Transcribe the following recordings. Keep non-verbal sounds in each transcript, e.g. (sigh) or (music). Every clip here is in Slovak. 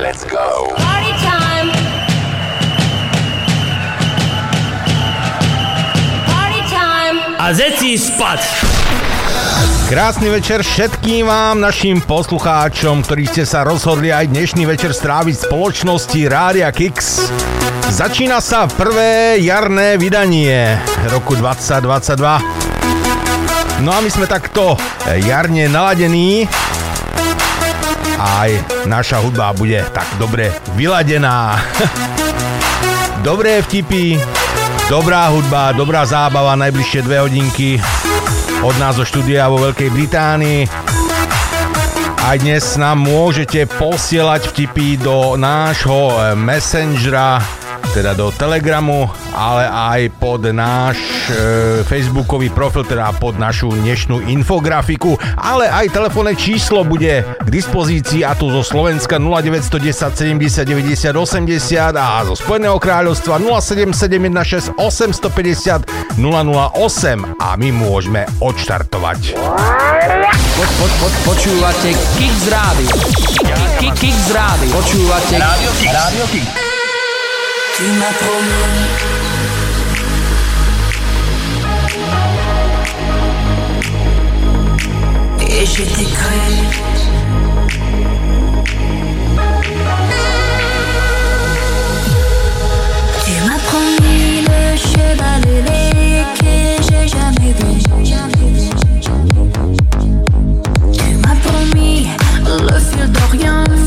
Let's go. Party time! Party time! A zeci spať! Krásny večer všetkým vám, našim poslucháčom, ktorí ste sa rozhodli aj dnešný večer stráviť v spoločnosti Rádia Kix. Začína sa prvé jarné vydanie roku 2022. No a my sme takto jarne naladení. Aj naša hudba bude tak dobre vyladená. Dobré vtipy, dobrá hudba, dobrá zábava, najbližšie dve hodinky od nás zo štúdia vo Veľkej Británii. Aj dnes nám môžete posielať vtipy do nášho messengera, teda do Telegramu, ale aj pod náš e, facebookový profil, teda pod našu dnešnú infografiku, ale aj telefónne číslo bude k dispozícii a tu zo Slovenska 0910 70 90 80 a zo Spojeného kráľovstva 07716 850 008 a my môžeme odštartovať. Po, po, po, počúvate Kix Rádio. Ki- Kix Rádio. Počúvate Rádio Kix. Rádio Kix. Tu m'as promis. Et je t'ai Tu m'as promis le cheval ailé que j'ai jamais vu. Tu m'as promis le fil d'Orient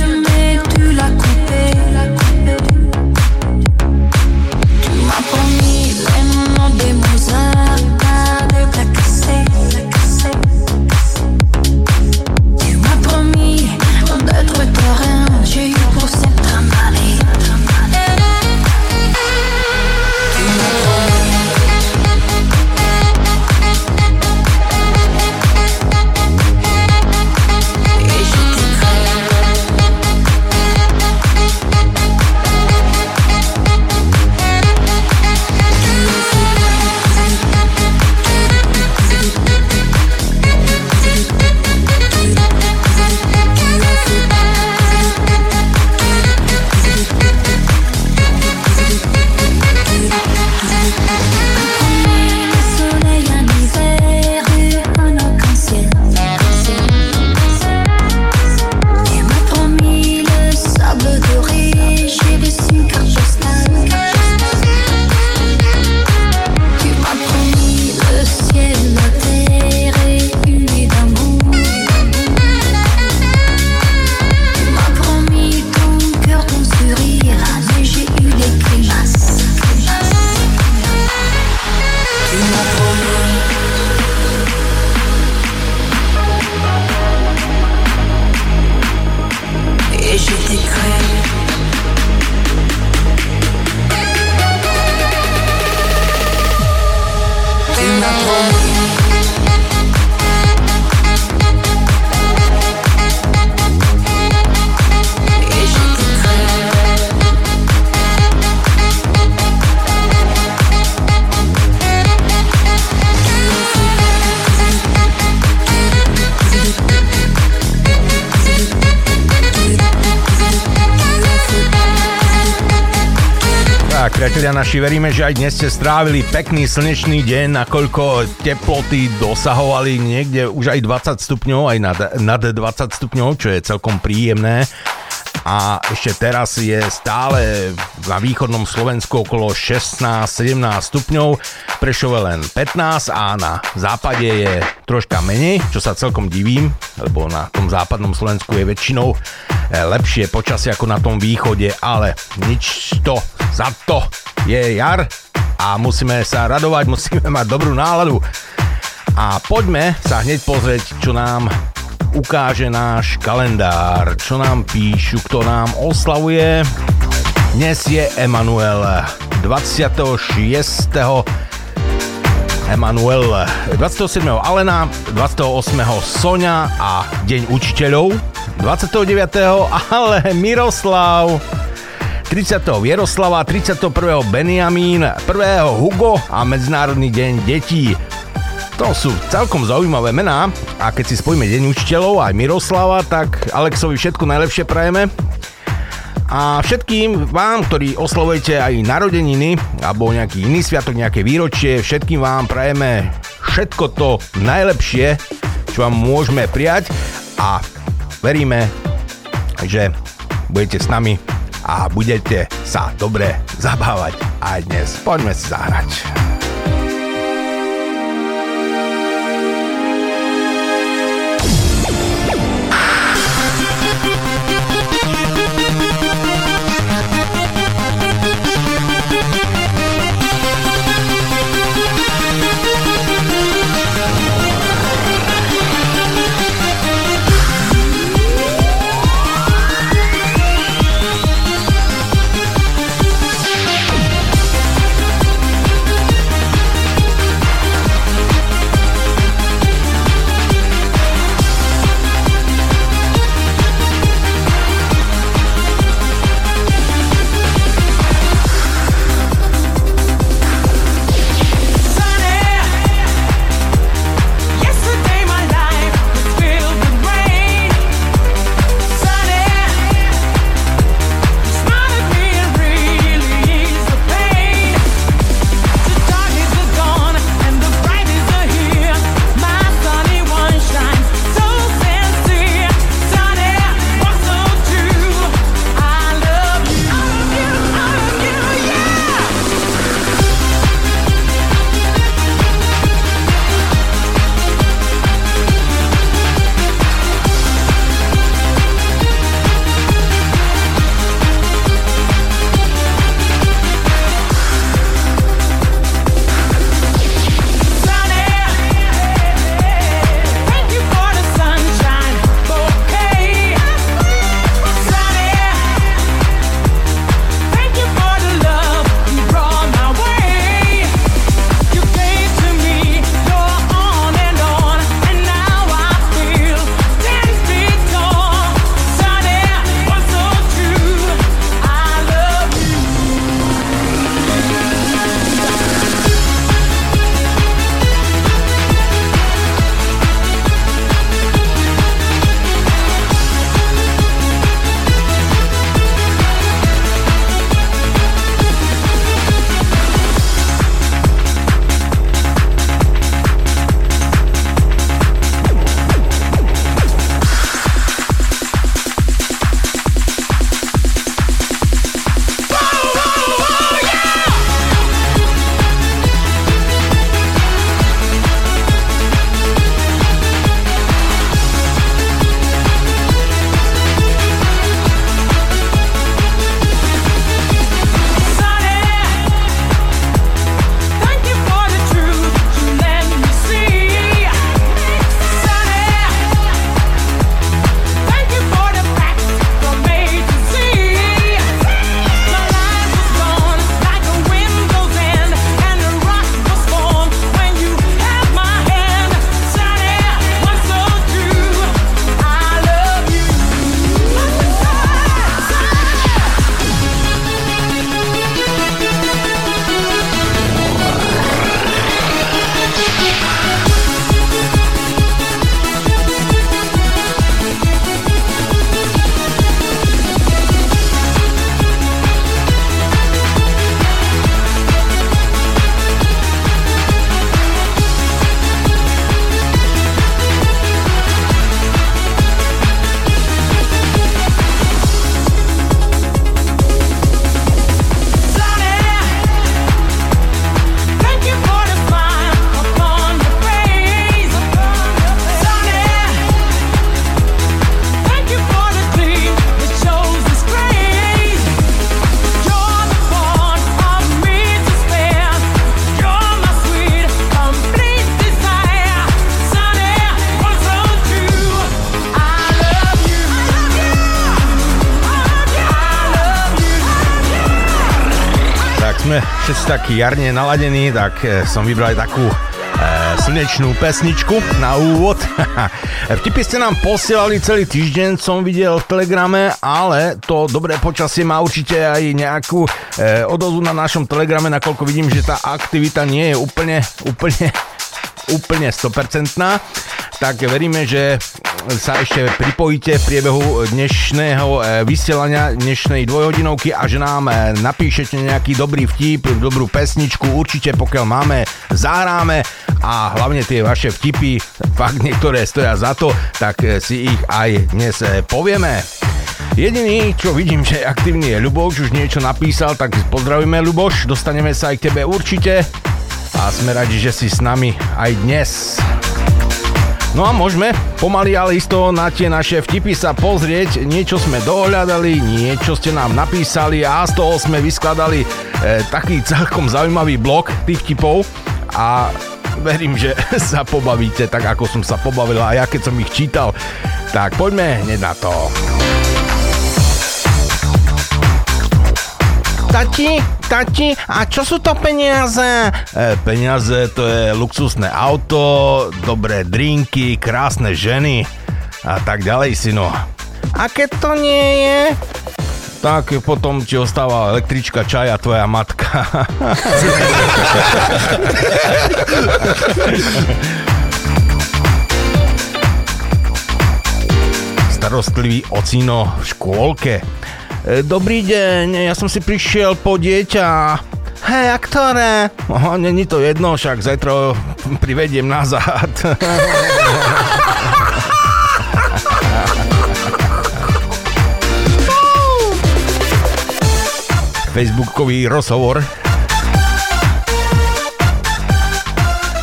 naši, veríme, že aj dnes ste strávili pekný slnečný deň, nakoľko teploty dosahovali niekde už aj 20 stupňov, aj nad, nad 20 stupňov, čo je celkom príjemné. A ešte teraz je stále na východnom Slovensku okolo 16-17 stupňov, Prešove len 15 a na západe je troška menej, čo sa celkom divím, lebo na tom západnom Slovensku je väčšinou eh, lepšie počasie ako na tom východe, ale nič to za to je jar a musíme sa radovať, (laughs) musíme mať dobrú náladu. A poďme sa hneď pozrieť, čo nám ukáže náš kalendár. Čo nám píšu, kto nám oslavuje? Dnes je Emanuel 26. Emanuel 27. Alena, 28. Sonia a Deň učiteľov, 29. ale Miroslav, 30. Vieroslava, 31. Benjamín, 1. Hugo a Medzinárodný deň detí. To sú celkom zaujímavé mená a keď si spojíme Deň učiteľov aj Miroslava, tak Alexovi všetko najlepšie prajeme. A všetkým vám, ktorí oslovujete aj narodeniny alebo nejaký iný sviatok, nejaké výročie, všetkým vám prajeme všetko to najlepšie, čo vám môžeme prijať a veríme, že budete s nami a budete sa dobre zabávať aj dnes. Poďme si zahrať. Takí jarne naladení, tak e, som vybral aj takú e, slnečnú pesničku na úvod. (laughs) Vtipy ste nám posielali celý týždeň, som videl v Telegrame, ale to dobré počasie má určite aj nejakú e, odozvu na našom Telegrame, nakoľko vidím, že tá aktivita nie je úplne, úplne úplne 100%, tak veríme, že sa ešte pripojíte v priebehu dnešného e, vysielania, dnešnej dvojhodinovky a že nám e, napíšete nejaký dobrý vtip, dobrú pesničku, určite pokiaľ máme, zahráme a hlavne tie vaše vtipy, fakt niektoré stoja za to, tak e, si ich aj dnes povieme. Jediný, čo vidím, že aktívny je Ľuboš, už niečo napísal, tak pozdravíme Ľuboš, dostaneme sa aj k tebe určite a sme radi, že si s nami aj dnes. No a môžeme pomaly ale isto na tie naše vtipy sa pozrieť. Niečo sme dohľadali, niečo ste nám napísali a z toho sme vyskladali e, taký celkom zaujímavý blok tých vtipov a verím, že (laughs) sa pobavíte tak, ako som sa pobavil a ja keď som ich čítal. Tak poďme hneď na to. Tati, tati, a čo sú to peniaze? E, peniaze to je luxusné auto, dobré drinky, krásne ženy a tak ďalej, syno. A keď to nie je? Tak potom ti ostáva električka, čaj a tvoja matka. (laughs) Starostlivý ocino v škôlke dobrý deň, ja som si prišiel po dieťa. Hej, a ktoré? Oh, není to jedno, však zajtra privediem nazad. (laughs) Facebookový rozhovor.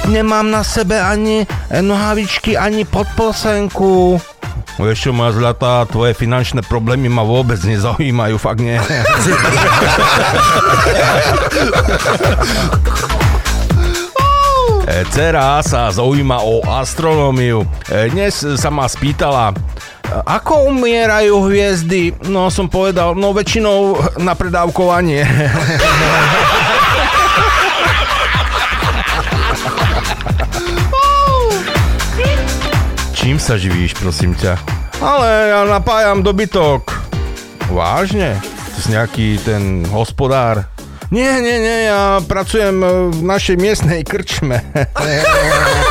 Nemám na sebe ani nohavičky, ani podposenku. Vieš čo, moja zlatá, tvoje finančné problémy ma vôbec nezaujímajú, fakt nie. (laughs) E, Cera sa zaujíma o astronómiu. E, dnes sa ma spýtala, ako umierajú hviezdy? No som povedal, no väčšinou na predávkovanie. (laughs) Čím sa živíš, prosím ťa? Ale ja napájam dobytok. Vážne? Ty si nejaký ten hospodár? Nie, nie, nie, ja pracujem v našej miestnej krčme. (laughs)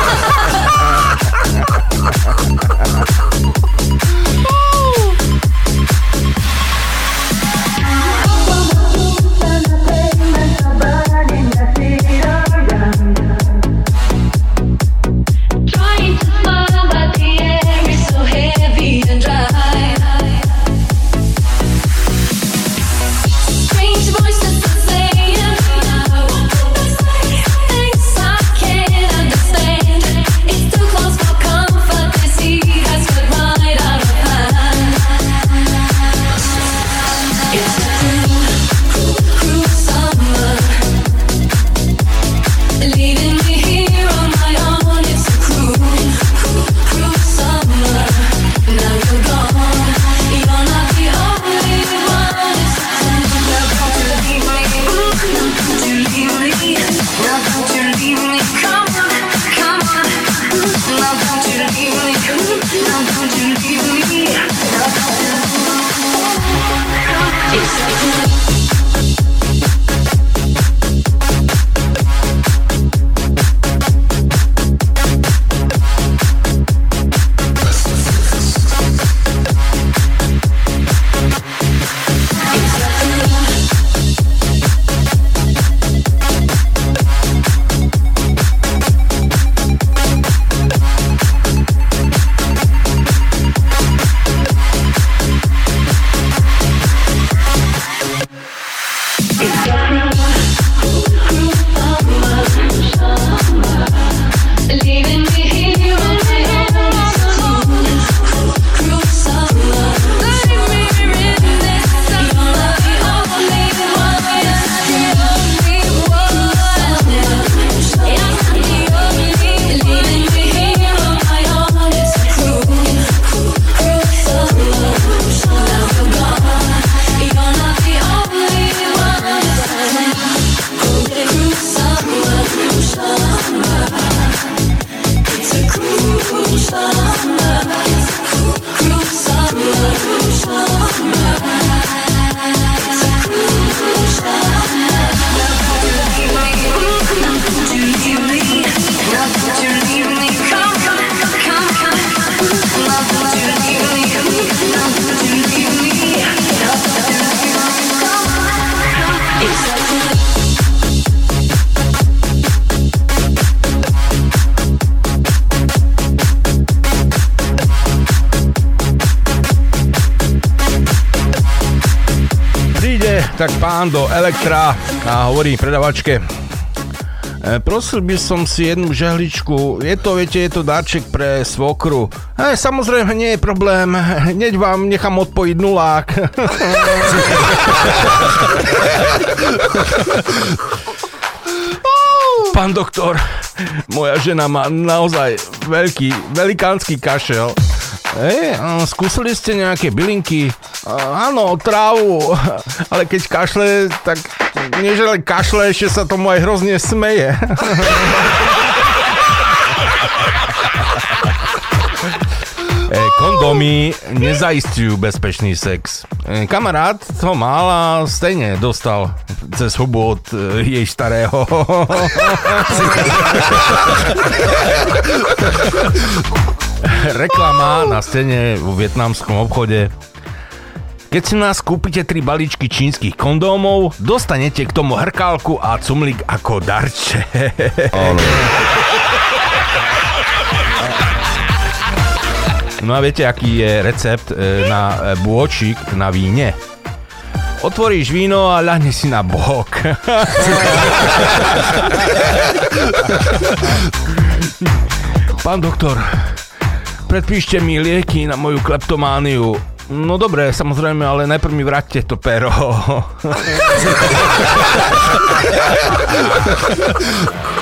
tak pán do Elektra a hovorí predavačke, E, prosil by som si jednu žehličku. Je to, viete, je to darček pre svokru. E, samozrejme, nie je problém. Hneď vám nechám odpojiť nulák. (laughs) Pán doktor, moja žena má naozaj veľký, velikánsky kašel. Ej, a skúsili ste nejaké bylinky? Áno, trávu, ale keď kašle, tak nie že len kašle, ešte sa tomu aj hrozne smeje. E, kondómy nezaistujú bezpečný sex. E, kamarát to mal a stejne dostal cez hubu od e, jej starého. Reklama na scéne vo vietnamskom obchode. Keď si nás kúpite tri balíčky čínskych kondómov, dostanete k tomu hrkálku a cumlik ako darče. No a viete, aký je recept e, na e, bôčik na víne? Otvoríš víno a ľahne si na bok. Pán doktor, predpíšte mi lieky na moju kleptomániu. No dobre, samozrejme, ale najprv mi vráťte to pero. (laughs)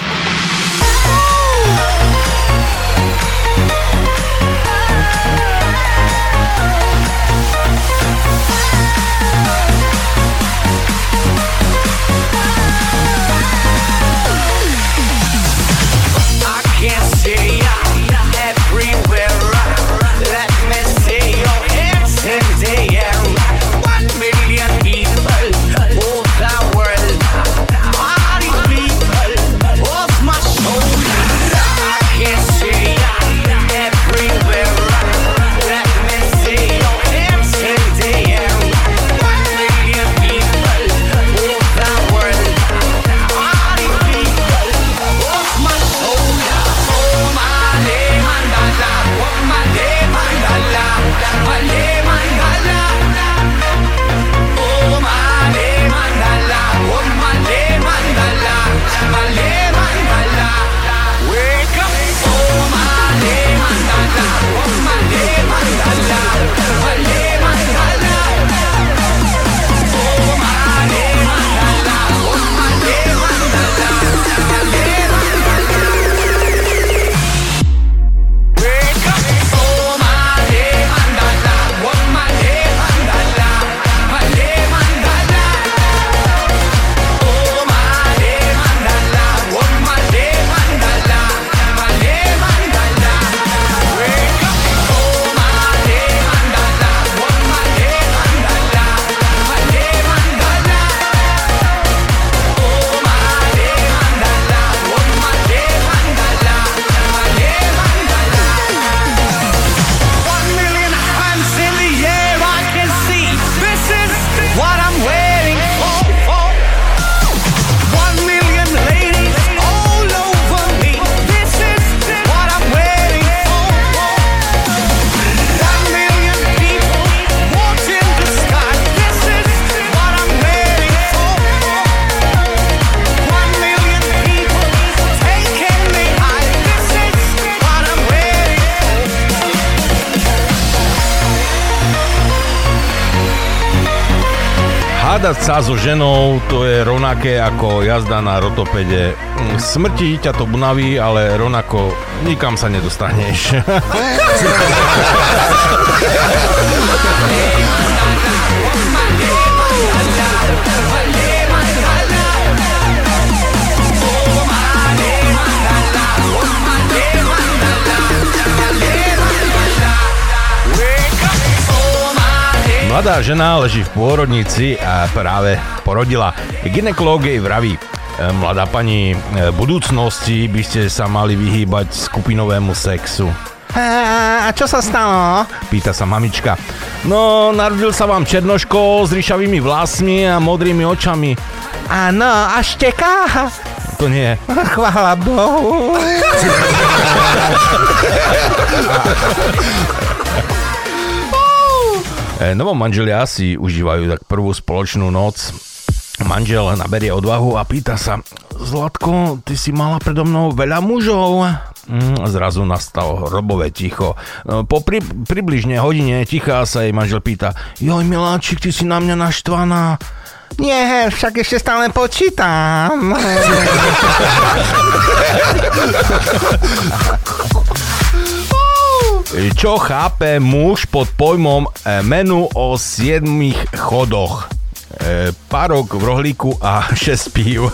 Hádať sa so ženou to je rovnaké ako jazda na rotopede. Mm, Smrti ťa to bunaví, ale rovnako nikam sa nedostaneš. (laughs) Mladá žena leží v pôrodnici a práve porodila. Ginekológ jej vraví, "E, mladá pani, e, v budúcnosti by ste sa mali vyhýbať skupinovému sexu. A čo sa stalo? Pýta sa mamička. No, narodil sa vám černoško s ryšavými vlasmi a modrými očami. Áno, a šteká? To nie. Chvála Bohu. (laughs) E, novom manželia si užívajú tak prvú spoločnú noc. Manžel naberie odvahu a pýta sa, Zlatko, ty si mala predo mnou veľa mužov? Mm, zrazu nastalo robové ticho. E, Po pri, približne hodine ticha sa jej manžel pýta, joj miláčik, ty si na mňa naštvaná. Nie, však ešte stále počítam. (laughs) Čo chápe muž pod pojmom e, menu o 7 chodoch? E, Parok v rohlíku a (laughs) 6 pív.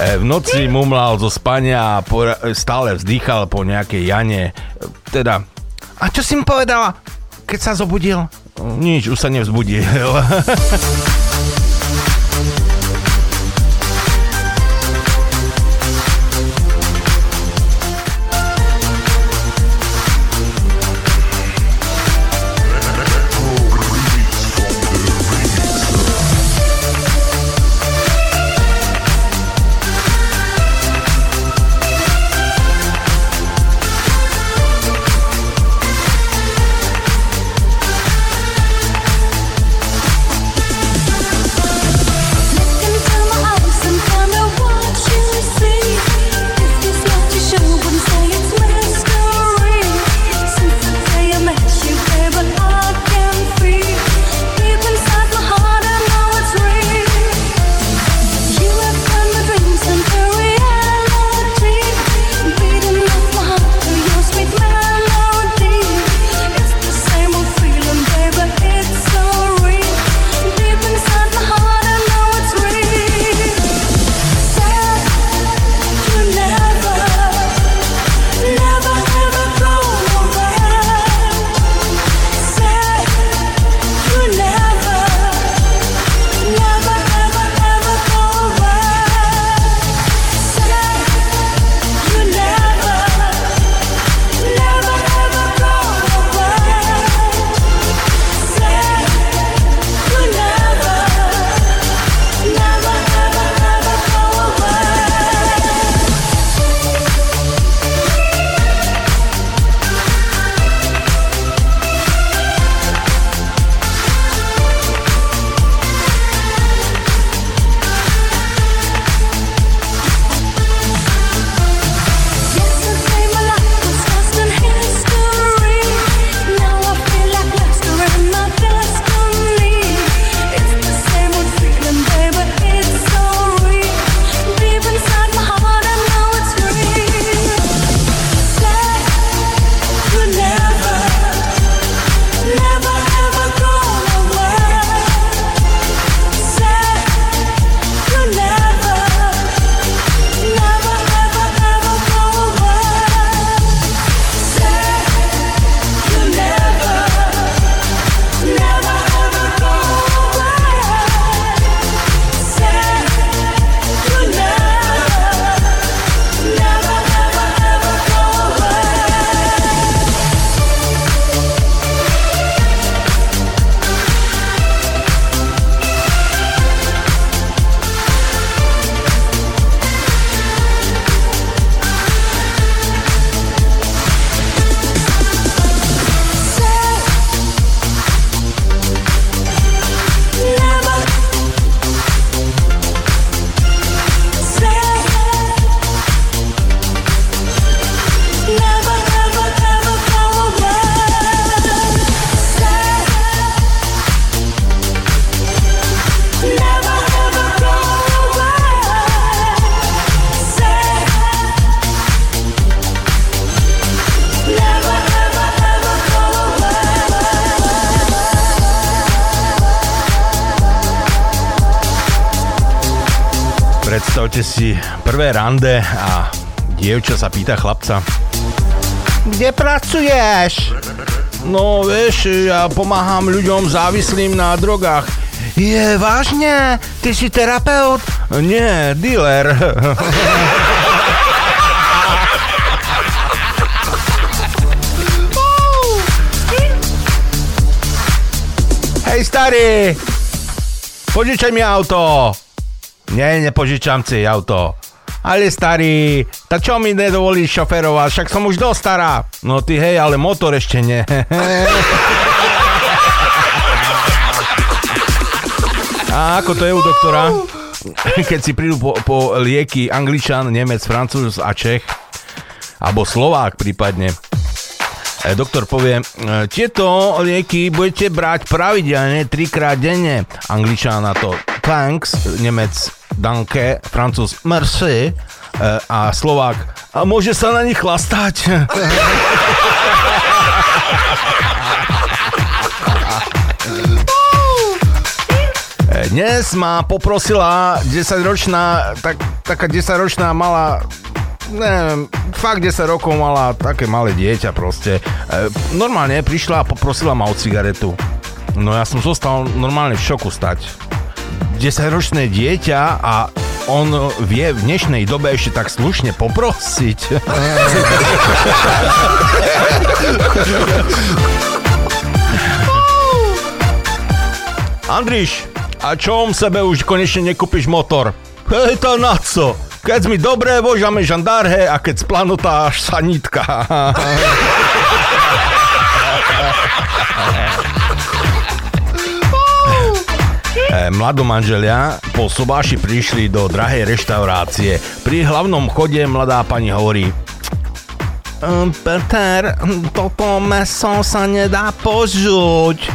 E, V noci mumlal zo spania a stále vzdýchal po nejakej Jane. Teda, a čo si mu povedala, keď sa zobudil? Nič, už sa nevzbudil. (laughs) si prvé rande a dievča sa pýta chlapca. Kde pracuješ? No vieš, ja pomáham ľuďom závislým na drogách. Je, vážne? Ty si terapeut? Nie, dealer. (laughs) Hej starý, požičaj mi auto. Nie, nepožičam si auto. Ale starý, tak čo mi nedovolíš šoferovať? Však som už dosť stará. No ty hej, ale motor ešte nie. (laughs) A ako to je u doktora? Keď si prídu po, po lieky Angličan, Nemec, Francúz a Čech, alebo Slovák prípadne, E, Doktor povie, e, tieto lieky budete brať pravidelne trikrát denne. Angličan na to thanks, Nemec danke, Francúz merci e, a Slovák a môže sa na nich chlastať. E, Dnes ma poprosila 10-ročná, tak, taká 10-ročná malá neviem, fakt 10 rokov mala také malé dieťa proste. E, normálne prišla a poprosila ma o cigaretu. No ja som zostal normálne v šoku stať. 10-ročné dieťa a on vie v dnešnej dobe ešte tak slušne poprosiť. (laughs) Andriš, a čom sebe už konečne nekúpiš motor? Hej, to na co? Keď mi dobre, vožame žandárhe a keď splanutá až sanitka. (laughs) E, Mladomanželia po sobáši prišli do drahej reštaurácie. Pri hlavnom chode mladá pani hovorí "Ehm, Peter, toto meso sa nedá požuť.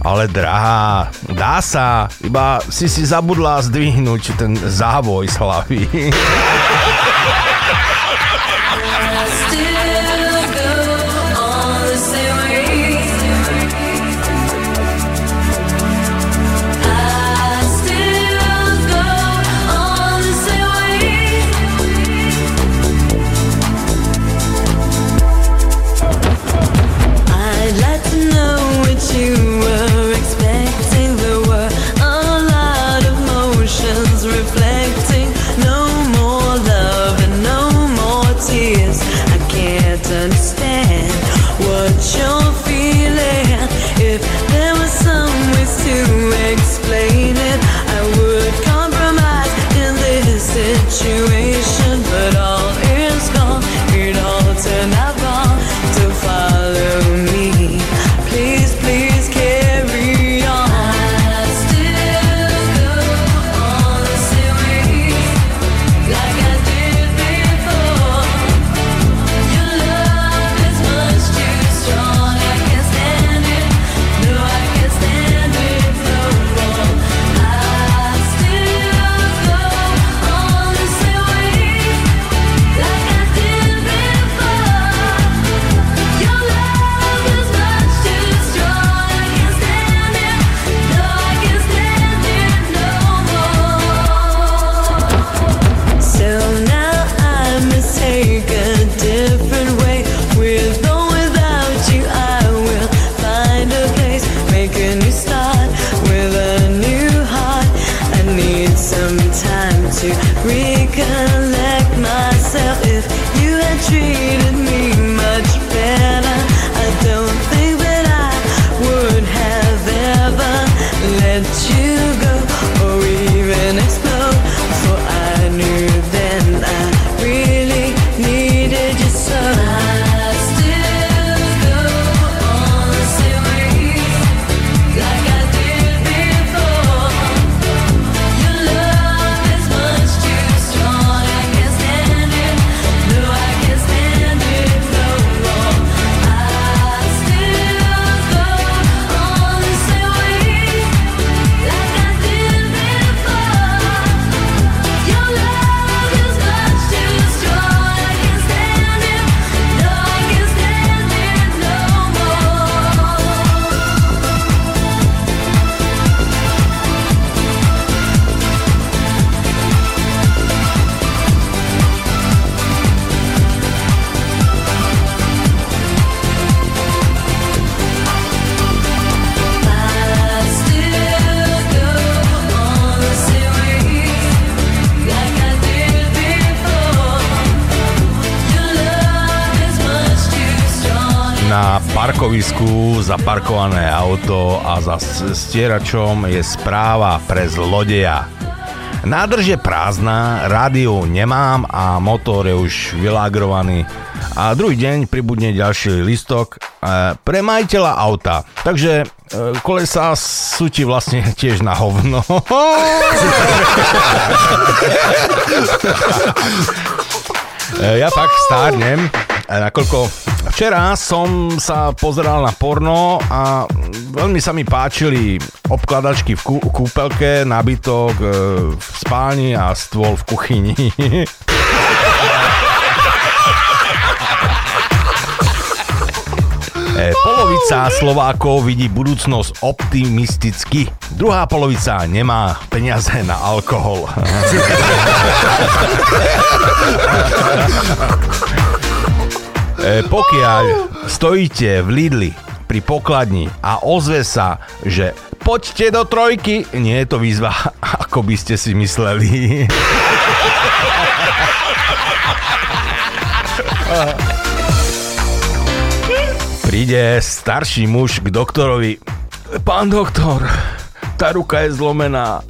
Ale drahá, dá sa, iba si si zabudla zdvihnúť ten závoj z hlavy. (laughs) parkovisku zaparkované auto a za stieračom je správa pre zlodeja. Nádrž je prázdna, rádio nemám a motor je už vylágrovaný. A druhý deň pribudne ďalší listok e, pre majiteľa auta. Takže e, kolesa sú ti vlastne tiež na hovno. (laughs) E, Ja fakt stárnem, nakoľko včera som sa pozeral na porno a veľmi sa mi páčili obkladačky v kú- kúpelke, nabytok e, v spálni a stôl v kuchyni. E, Polovica Slovákov vidí budúcnosť optimisticky. Druhá polovica nemá peniaze na alkohol. (laughs) E, pokiaľ stojíte v Lidli pri pokladni a ozve sa, že poďte do trojky, nie je to výzva, (laughs) ako by ste si mysleli. Príde starší muž k doktorovi. Pán doktor, tá ruka je zlomená.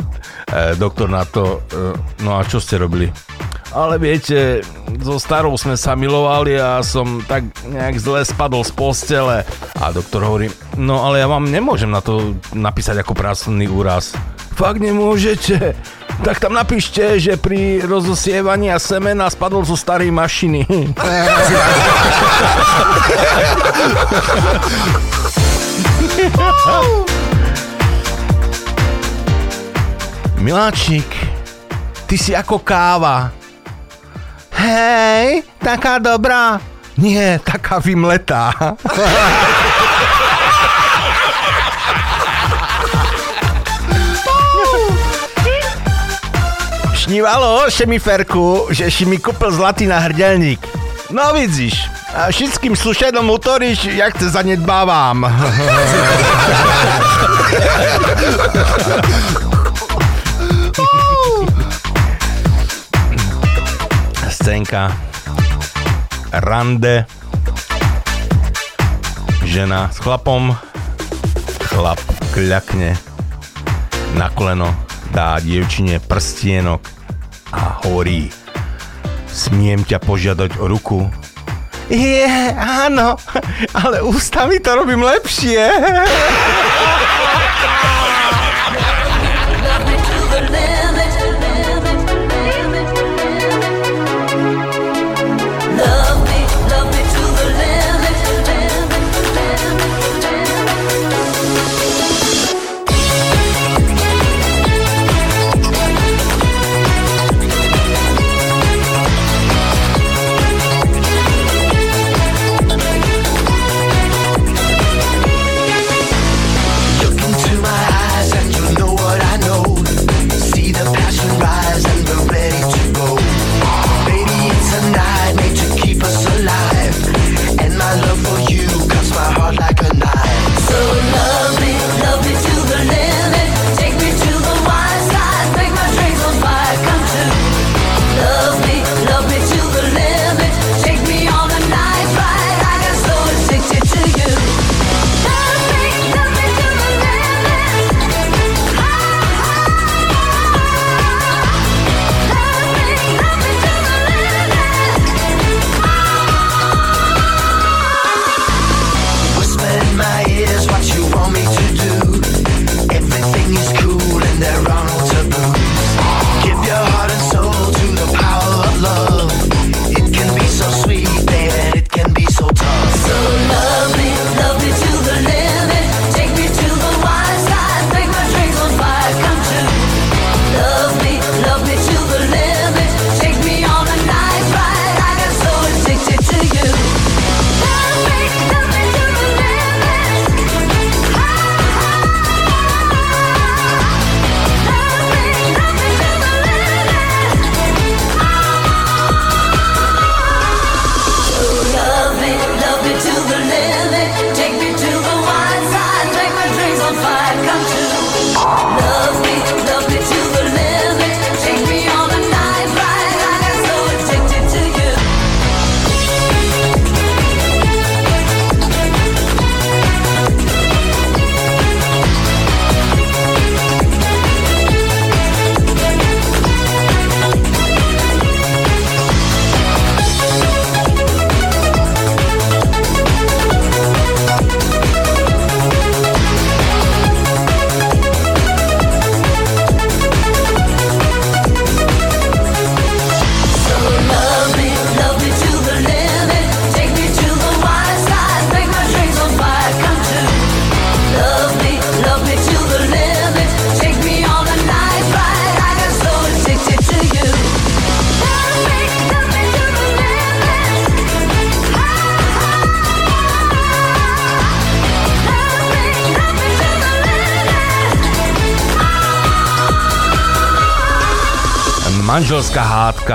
E, doktor na to, e, no a čo ste robili? Ale viete, so starou sme sa milovali a som tak nejak zle spadol z postele. A doktor hovorí, no ale ja vám nemôžem na to napísať ako pracovný úraz. Fakt nemôžete? Tak tam napíšte, že pri rozosievaní a semena spadol zo starej mašiny. (laughs) Miláčik, ty si ako káva. Hej, taká dobrá. Nie, taká vymletá. Šnívalo šemiferku, že si mi kúpil zlatý náhrdelník. No vidíš, a všetkým slušenom utoríš, jak te zanedbávam. (laughs) Scénka. Rande. Žena s chlapom. Chlap kľakne na koleno, dá dievčine prstienok a hovorí Smiem ťa požiadať o ruku? Je, áno, ale ústami to robím lepšie. (laughs)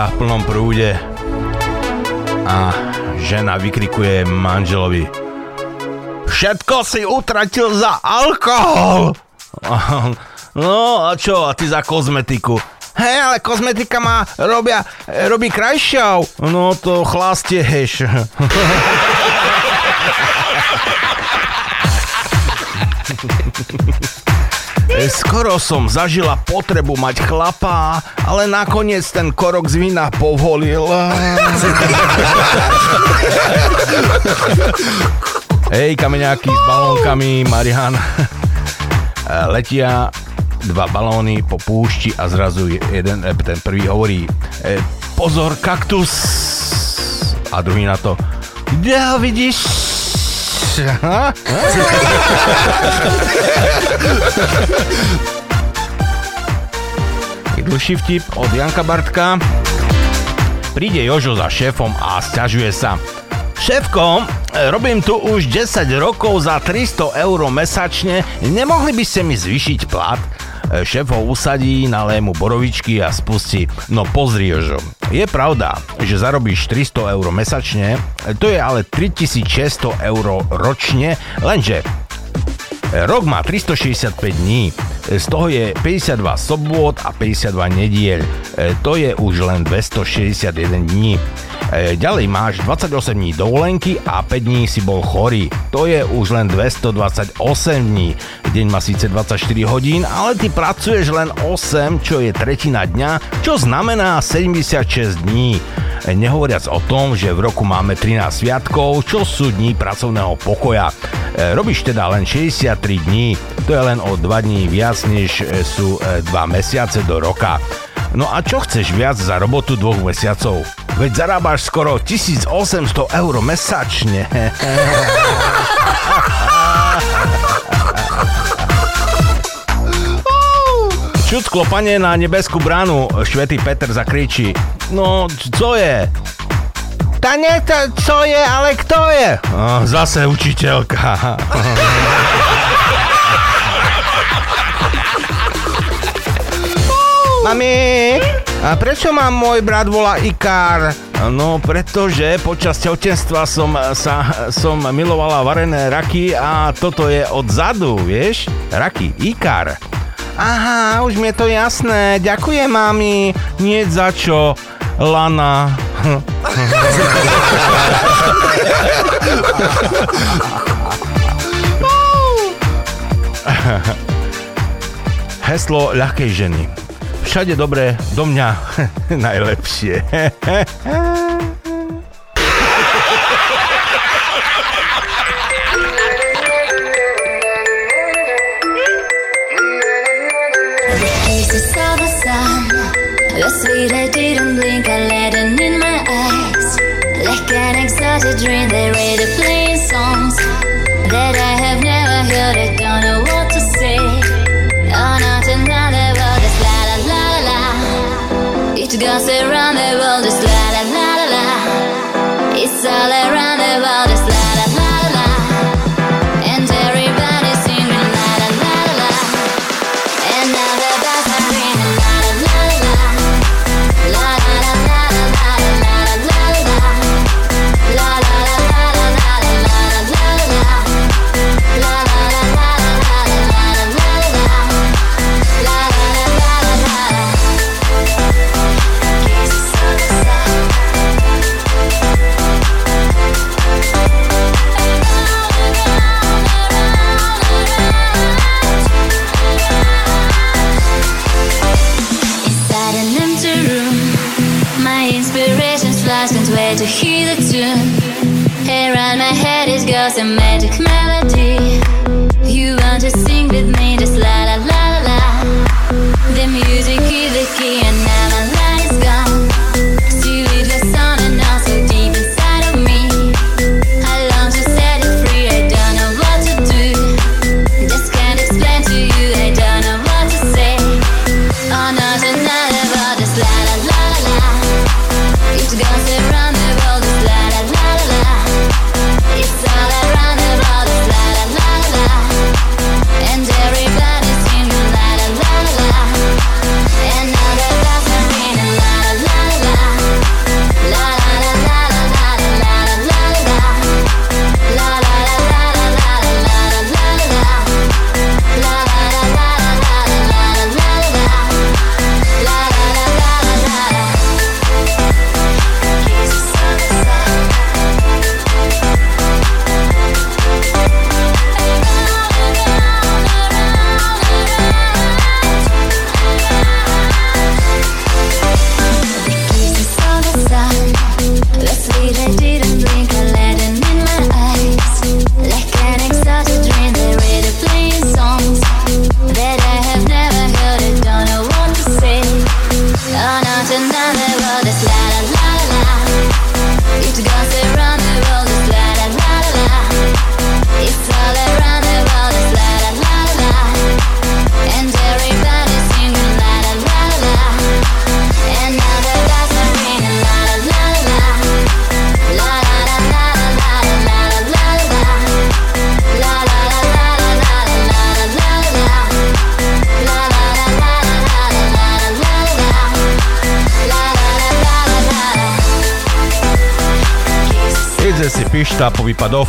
v plnom prúde a žena vykrikuje manželovi Všetko si utratil za alkohol! (laughs) No a čo, a ty za kozmetiku? Hej, ale kozmetika má robia, robí krajšou. No to chlastieš. (laughs) Skoro som zažila potrebu mať chlapa, ale nakoniec ten korok z vína povolil. Hej, kameňáky s balónkami, Marian. E, Letia dva balóny po púšti a zrazu jeden, e, ten prvý hovorí pozor, kaktus. A druhý na to, kde ho vidíš? Ha? (laughs) Dlhší vtip od Janka Bartka. Príde Jožo za šéfom a sťažuje sa. Šéfko, e, robím tu už 10 rokov za 300 eur mesačne, nemohli by ste mi zvýšiť plat? E, Šéf ho usadí, naleje mu borovičky a spustí. No pozri, Jožo, je pravda, že zarobíš 300 eur mesačne, e, to je ale 3600 eur ročne, lenže Rok má 365 dní, z toho je 52 sobot a 52 nediel. E, To je už len 261 dní. E, Ďalej máš 28 dní dovolenky a 5 dní si bol chorý. To je už len 228 dní. Deň má síce 24 hodín, ale ty pracuješ len 8, čo je tretina dňa, čo znamená 76 dní. E, Nehovoriac o tom, že v roku máme 13 sviatkov, čo sú dní pracovného pokoja. E, Robíš teda len 63 dní, to je len o 2 dní viac, než sú 2 mesiace do roka. No a čo chceš viac za robotu dvoch mesiacov? Veď zarábaš skoro 1800 eur mesačne. (laughs) Čud klopanie na nebeskú bránu, švetý Peter zakričí. No, co je? Ta nie to, co je, ale kto je? Zase učiteľka. (laughs) Mami, a prečo ma môj brat volá Ikár? No, pretože počas tehotenstva som, sa, som milovala varené raky a toto je odzadu, vieš? Raky, Ikár. Aha, už mi je to jasné. Ďakujem, mami. Nie za čo. Lana. (laughs) Heslo ľahkej ženy. Všade dobre, do mňa (laughs) najlepšie. Like an exotic dream, they read the playing Goes around the world, just la la la la la. It's all around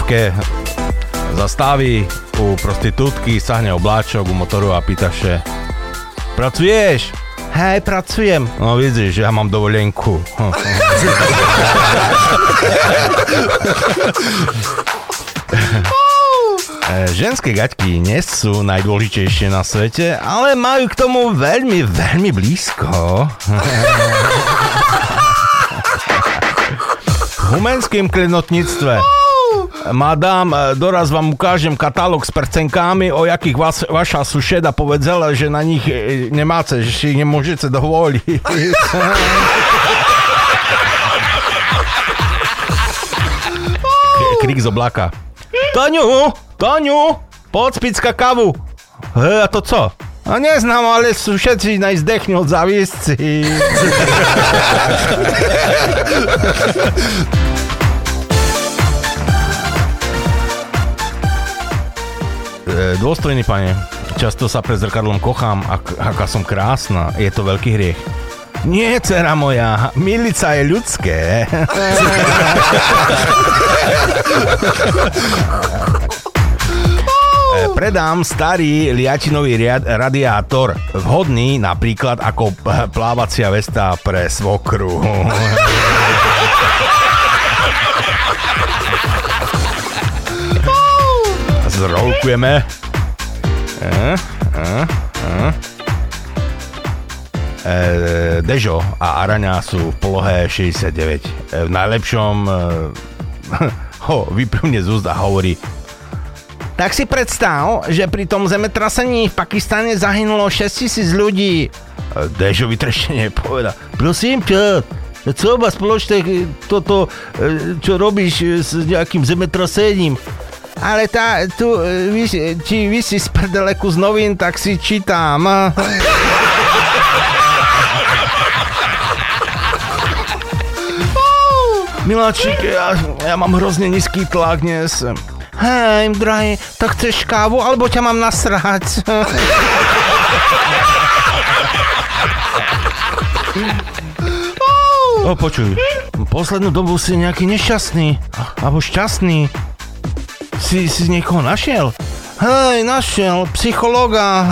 vypadovke zastaví u prostitútky, sahne obláčok u motoru a pýta sa, pracuješ? Hej, pracujem. No vidíš, ja mám dovolenku. (laughs) Ženské gaťky nie sú najdôležitejšie na svete, ale majú k tomu veľmi, veľmi blízko. (laughs) V humenském klenotníctve Madám, e, doraz vám ukážem katalóg s prcenkami, o jakých vás, vaša sušeda povedzela, že na nich e, nemáte, že si nemôžete dovoliť. Krik z oblaka. Taňu, Taňu, poď spicka kavu. He, a to co? A neznám, ale sú všetci najzdechni od závisci. (laughs) Dôstojný pane, často sa pred zrkadlom kochám, ak, aká som krásna. Je to veľký hriech. Nie, dcera moja, milica je ľudské. E, Predám starý liatinový radiátor, vhodný napríklad ako plávacia vesta pre svokru. Zrolkujeme. E, e, e. Dežo a Araňa sú v polohe 69. E, v najlepšom (laughs) ho vyplne z úst a hovorí tak si predstav, že pri tom zemetrasení v Pakistane zahynulo 6 tisíc ľudí. Dežo vytrešenie poveda. Prosím ťa, co má spoločné toto, čo robíš s nejakým zemetrasením? Ale tá, tu, e, vy, či vy si z prdeleku z novín, tak si čítam. Miláčik, ja, ja mám hrozne nízky tlak dnes. Hej, drahý, tak chceš kávu, alebo ťa mám nasrať? O, počuj, poslednú dobu si nejaký nešťastný, alebo šťastný. Si, si niekoho našiel? Hej, našiel, psychologa. (laughs)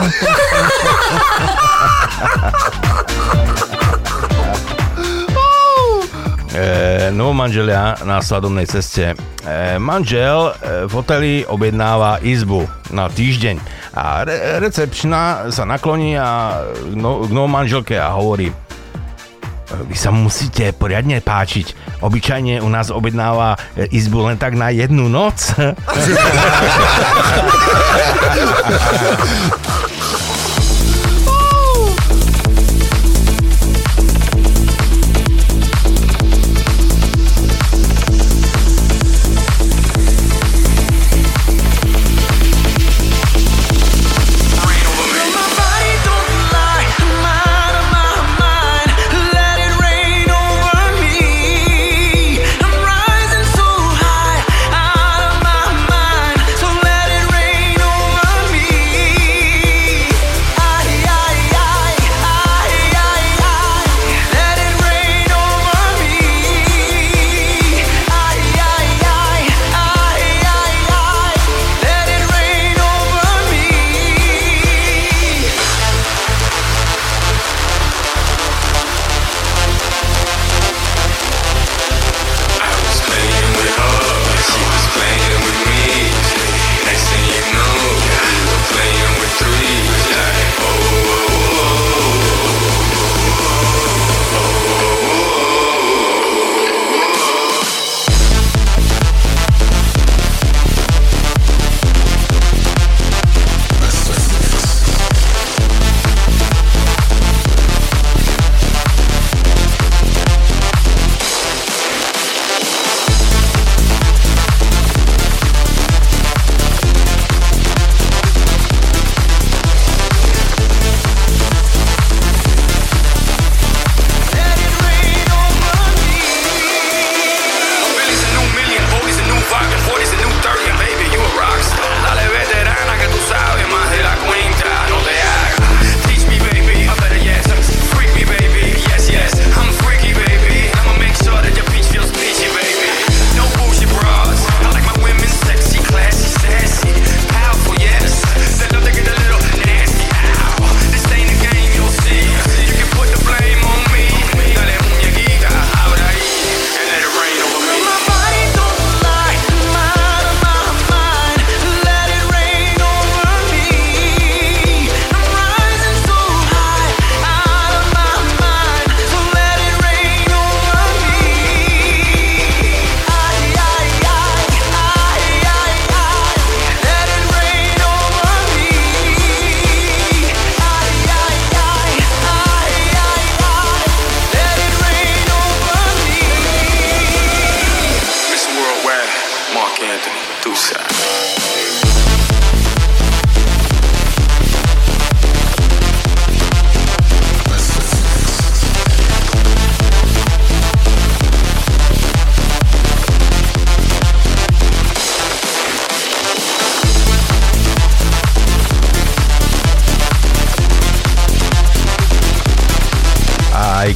E, novomanželia na svadobnej ceste. E, manžel e, v hoteli objednáva izbu na týždeň a re, recepčná sa nakloní a no, k novomanželke a hovorí vy sa mu musíte poriadne páčiť. Obyčajne u nás objednáva e, izbu len tak na jednu noc. (laughs)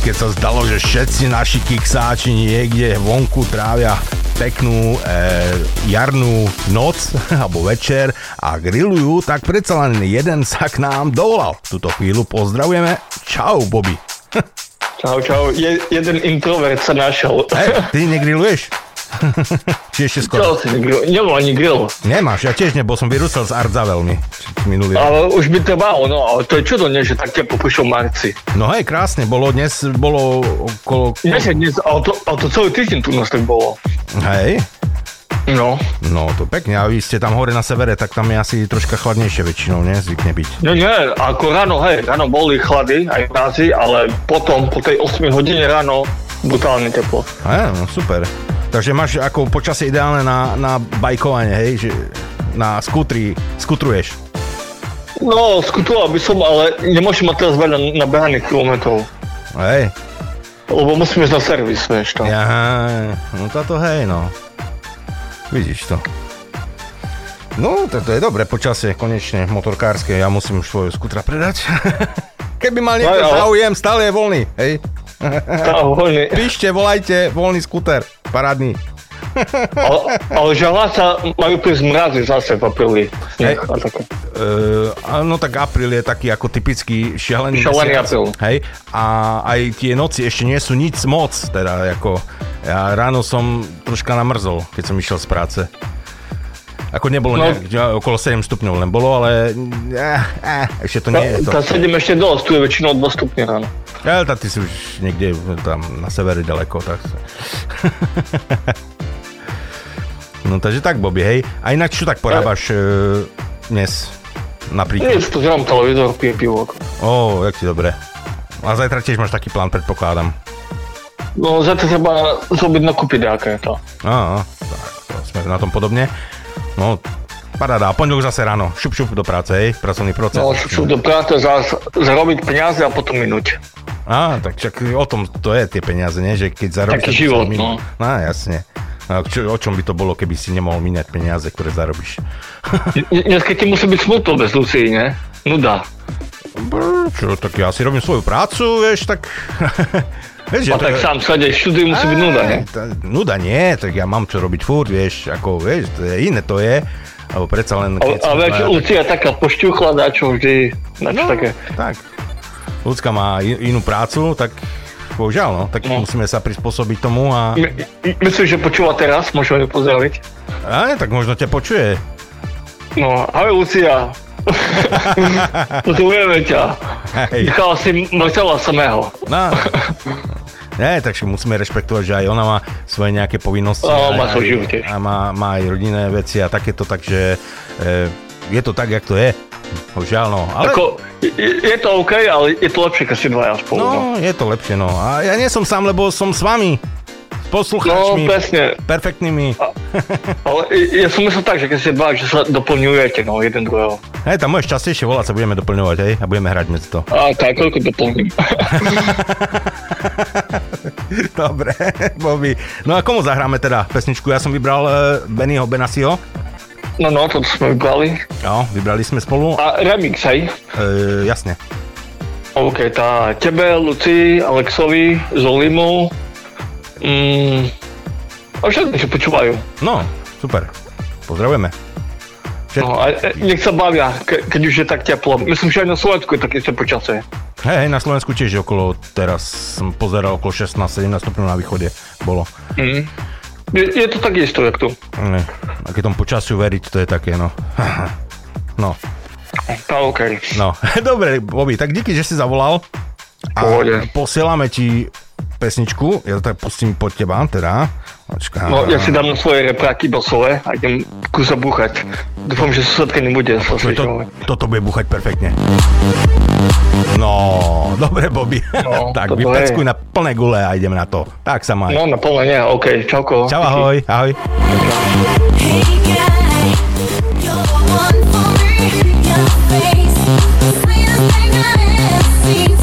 keď sa zdalo, že všetci naši kiksáči niekde vonku trávia peknú e, jarnú noc (laughs) alebo večer a grillujú, tak predsa len jeden sa k nám dovolal. Túto chvíľu pozdravujeme. Čau, Bobby. Čau, čau. Je, jeden introvert sa našiel. Hej, ty negrilluješ? (laughs) (laughs) Či ešte skoro? Čo si negrill? Nebol ani grill. Nemáš, ja tiež nebol, som vyrústal z Art za veľmi minulý rok. Ale už by trvalo, no ale to je čudo, nie, že tak teplo prišlo v marci. No hej, krásne, bolo dnes, bolo okolo... Dnes je dnes, ale to, ale to celý týždeň tu nás tak bolo. Hej, No. no to pekne, a vy ste tam hore na severe, tak tam je asi troška chladnejšie väčšinou, ne? Zvykne byť. Nie, nie, ako ráno, hej, ráno boli chlady, aj mrazy, ale potom, po tej 8 hodine ráno, brutálne teplo. Hej, no super. Takže máš ako počasie ideálne na, na bajkovanie, hej? Že na skutri, skutruješ. No, skutoval by som, ale nemôžem mať teraz veľa nabehaných kilometrov. Hej, Lebo musím ísť na servis, vieš to. Aha, no táto hej, no. Vidíš to. No, to, to je dobré počasie, konečne, motorkárske. Ja musím už svojho skutra predať. (laughs) Keby mal niekto No, ale- záujem, stále je voľný, hej? (laughs) Voľný. Píšte, volajte, voľný skuter, parádny. Ale, ale žalá sa majú prísť mrazy zase v apríli. Hej. Uh, no tak apríl je taký ako typický šialený Šialený mesiac. apríl. Hej, a aj tie noci ešte nie sú nič moc, teda ako ja ráno som troška namrzol, keď som išiel z práce. Ako nebolo No. nejak, okolo 7 stupňov len bolo, ale eh, eh, ešte to nie je to. Tá, tá 7 ešte dosť, tu je väčšinou 2 stupne ráno. Ja, tá, ty si už niekde tam na severe ďaleko, tak... (laughs) no takže tak, Bobby, hej. A inak čo tak porábaš e, dnes? Napríklad. Nie, pozerám televízor, pije pivo. Ó, jak ti dobre. A zajtra tiež máš taký plán, predpokladám. No, za to treba zrobiť nakúpiť nejaké to. Á, á, tak, to sme na tom podobne. No, paráda. Pondelok zase ráno. Šup, šup do práce, hej, pracovný proces. No, sú do práce za, zarobiť peniaze a potom minúť. Á, tak však o tom to je tie peniaze, nie? Že keď zarobíš... Taký tak život, no. No, jasne. A čo, o čom by to bolo, keby si nemohol míňať peniaze, ktoré zarobíš? Dneska ti musí byť smutno bez Lucii, ne? Nuda. Brr, Čo, tak ja si robím svoju prácu, vieš, tak... (laughs) vieš, A tak sám sadeš, štúdiu musí byť nuda? Tá, nuda nie, tak ja mám čo robiť furt, vieš, ako, vieš, to je iné to je, alebo predsa len... Keď ale vieš, dvaja, Lucia taká pošťuchladá, čo vždy, na čo No. také. tak, ľudská má inú prácu, tak bohužiaľ, no, tak No. musíme sa prispôsobiť tomu a... My, my- myslím, že počúva teraz, môžeme ju pozdraviť. A tak možno ťa počuje. No, ahoj Lucia. Ťa. Hej. Nechala si Marcela samého. No. Nie, takže musíme rešpektovať, že aj ona má svoje nejaké povinnosti. No, má aj- život tiež. A má, má aj rodinné veci a takéto, takže e, je to tak, jak to je. Bohužiaľ, no. Ale, Ako, je, je to OK, ale je to lepšie, keď si dvaja spolu. No, no, je to lepšie, no. A ja nie som sám, lebo som s vami. S no poslucháčmi. presne. perfektnými. Ale ja som myslel tak, že keď ste dva, že sa doplňujete, no, jeden druhého. Hej, tam môžeš častejšie volať, sa budeme doplňovať, hej, a budeme hrať medzi to. A tak, koľko doplním? (laughs) Dobre, Bobby. No a komu zahráme teda pesničku? Ja som vybral uh, Bennyho Benasiho. No, no, to sme vybrali. Jo, vybrali sme spolu. A remix, hej? Uh, jasne. OK, tá tebe, Luci, Alexovi, Zolimu. Mm, a všetci, čo počúvajú. No, super. Pozdravujeme. Všet... No, a e, nech sa bavia, ke, keď už je tak teplo. Myslím, že aj na Slovensku je také počasie. Hej, na Slovensku tiež je okolo, teraz som pozeral okolo 16-17 stupňov na východe bolo. Mm. Je, je to tak isto, jak tu. Ne, a keď tomu počasiu veriť, to je také, no. (laughs) No, Tá, OK. no. (laughs) Dobre, Bobby, tak díky, že si zavolal. A Pohode. posielame ti pesničku, ja to tak pustím po teba, teda. Počkám. No, ja si dám svoje repráky bosové a idem kúsa búchať. Dúfam, že susedka nebude. Počuj, to, toto bude búchať perfektne. No, (laughs) dobre, Bobby. No, (laughs) tak vypeckuj na plné gule a idem na to. Tak sa maj. No, na plné nie, OK, čauko. Čau, ahoj, ahoj. Hey.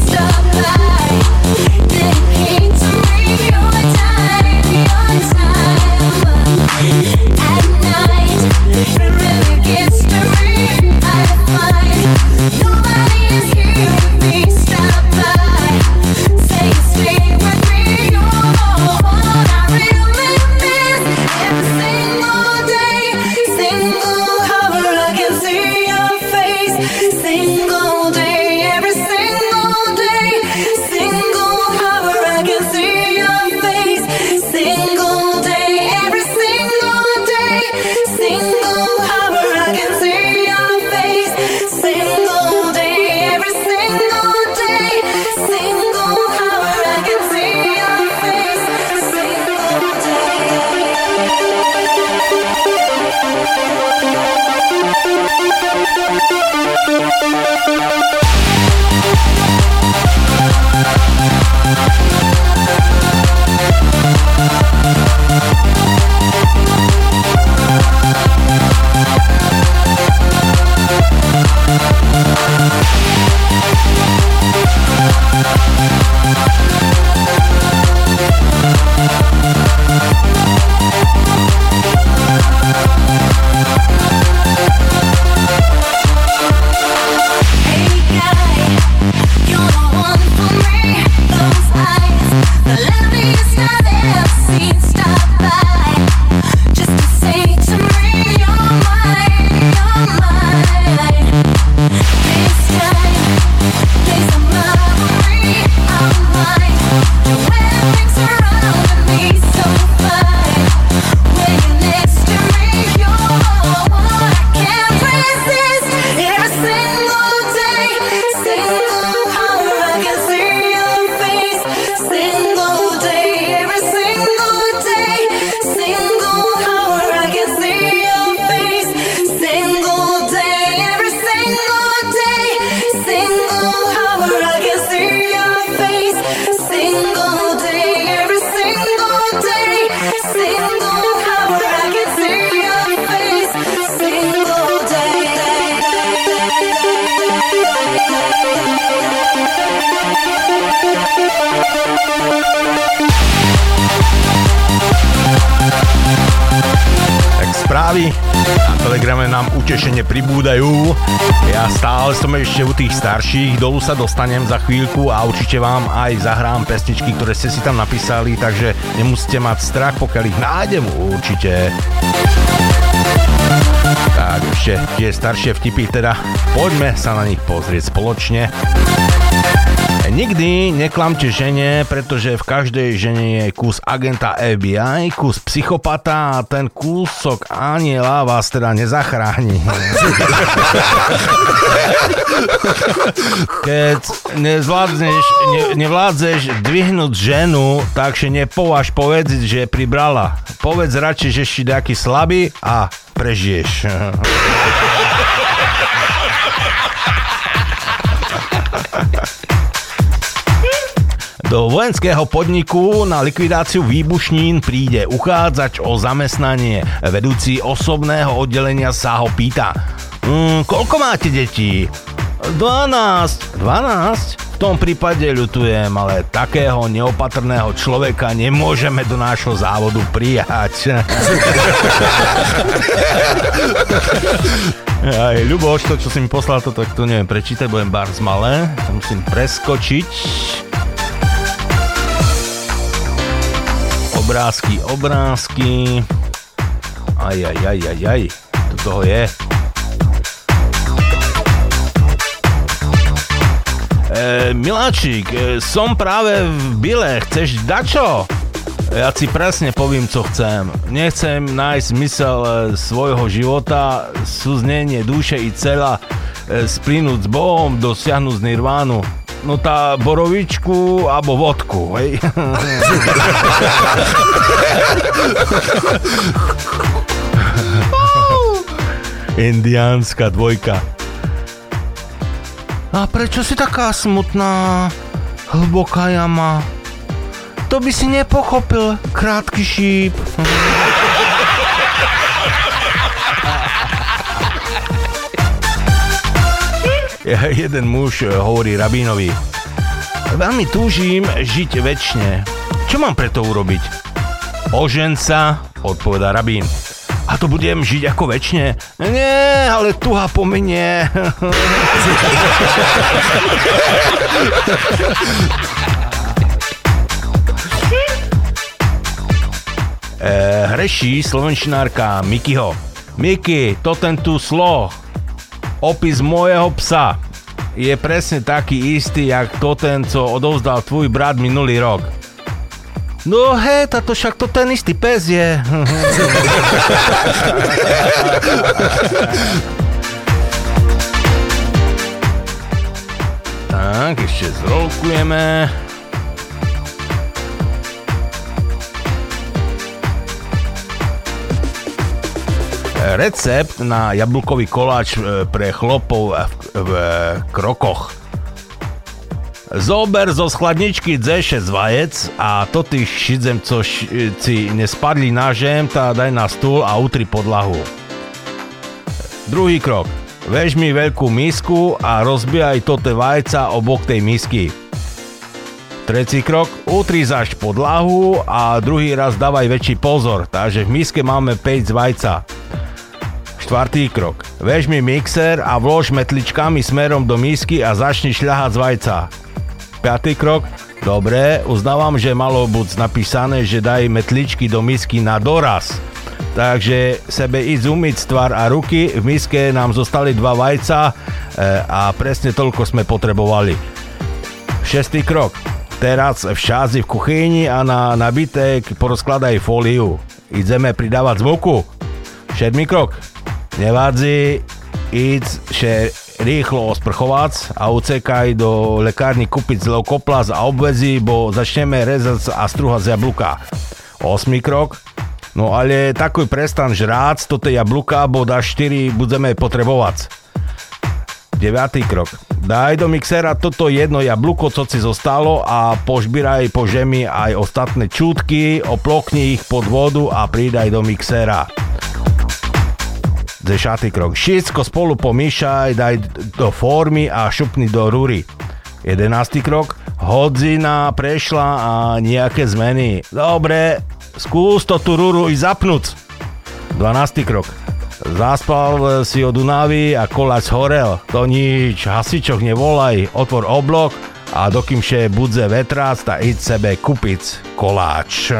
Správy na Telegrame nám utešene pribúdajú. Ja stále som ešte u tých starších, dolu sa dostanem za chvíľku a určite vám aj zahrám pesničky, ktoré ste si tam napísali, takže nemusíte mať strach, pokiaľ ich nájdem určite. Tak ešte tie staršie vtipy, teda poďme sa na nich pozrieť spoločne. Nikdy neklamte žene, pretože v každej žene je kus agenta FBI, kus psychopata a ten kúsok aniela vás teda nezachráni. (laughs) Keď nezvládneš, ne, nevládzeš dvihnúť ženu, takže nepováž povedz, že pribrala. Povedz radšej, že si nejaký slabý a prežiješ. (laughs) Do vojenského podniku na likvidáciu výbušnín príde uchádzač o zamestnanie. Vedúci osobného oddelenia sa ho pýta. Mm, koľko máte detí? 12. 12? V tom prípade ľutujem, ale takého neopatrného človeka nemôžeme do nášho závodu prijať. (laughs) Aj Ľuboš, to čo si mi poslal, to tak to neviem prečítať, budem bars malé, to musím preskočiť. Obrázky, obrázky. Aj, aj, aj, aj, aj. Tu toho je. E, Miláčik, e, som práve v Bile, chceš dačo? Ja ti presne poviem, co chcem. Nechcem nájsť zmysel e, svojho života, súznenie duše i cela, e, splínuť s Bohom, dosiahnuť nirvánu. No tá borovičku alebo vodku, hej? (laughs) Indiánska dvojka. A prečo si taká smutná? Hlboká jama. To by si nepochopil, krátky šíp. (laughs) Jeden muž hovorí rabínovi. Veľmi túžim žiť väčšine. Čo mám preto urobiť? Ožen sa, odpovedá rabín. A to budem žiť ako väčšine? Nie, ale tuha pominie. (laughs) e, hreší slovenčinárka Mikyho. Miky, to ten tu sloh. Opis môjho psa je presne taký istý, jak to ten, co odovzdal tvoj brat minulý rok. No hej, táto však to ten istý pes je. (laughs) tak, ešte zrolkujeme. Recept na jablkový koláč e, pre chlopov v, e, krokoch. Zober zo schladničky D6 vajec a to š- ci nespadli na žem, tá daj na stôl a utri podlahu. Druhý krok. Vežmi veľkú misku a rozbijaj tote vajca obok tej misky. Tretí krok, utri zaš podlahu a druhý raz dávaj väčší pozor, takže v miske máme 5 z vajca. Štvrtý krok, vežmi mixer a vlož metličkami smerom do misky a začni šľahať z vajca. Piatý krok, dobre, uznávam, že malo buď napísané, že daj metličky do misky na doraz. Takže sebe ísť umyť tvar a ruky, v miske nám zostali dva vajca e, a presne toľko sme potrebovali. Šestý krok. Teraz v šázi v kuchyni a na nabitek porozkladaj fóliu. Ideme pridávať zvuku. Šedmý krok. Nevádzi, ísť še rýchlo osprchovať a ucekaj do lekárny kúpiť zleokoplas a obvezi, bo začneme rezať a strúhať z jablka. Osmý krok. No ale takový prestan žrác, toto jablka, bo da 4 budeme potrebovať. 9. krok. Daj do mixera toto jedno jablko, co si zostalo a požbíraj po žemi aj ostatné čútky, oplokni ich pod vodu a pridaj do mixera. 10. krok. Všetko spolu pomíšaj, daj do formy a šupni do rúry. 11. krok. Hodzina prešla a nejaké zmeny. Dobre, skús to tú rúru i zapnúť. 12. krok. Zaspal si od Dunavy a koláč horel. To nič, hasičok nevolaj, otvor oblok a dokým še budze vetrác, tak id sebe kúpiť koláč.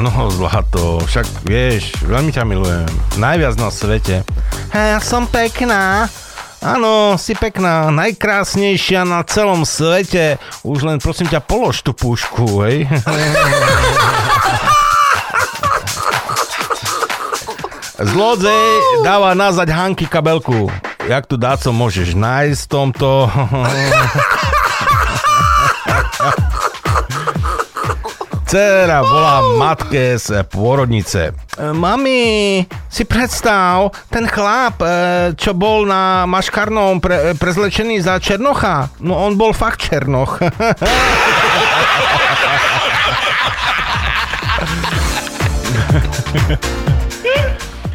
Áno, zlato, však vieš, veľmi ťa milujem. Najviac na svete. Hej, ja som pekná. Áno, si pekná, najkrásnejšia na celom svete. Už len prosím ťa, polož tú pušku, hej. (laughs) Zlodej dáva nazať Hanky kabelku. Jak tu dáco môžeš nájsť v tomto... (laughs) Dcera volá matke z pôrodnice. E, Mami, si predstav, ten chlap, e, čo bol na maškarnom pre, prezlečený za Černocha, no on bol fakt Černoch. (laughs)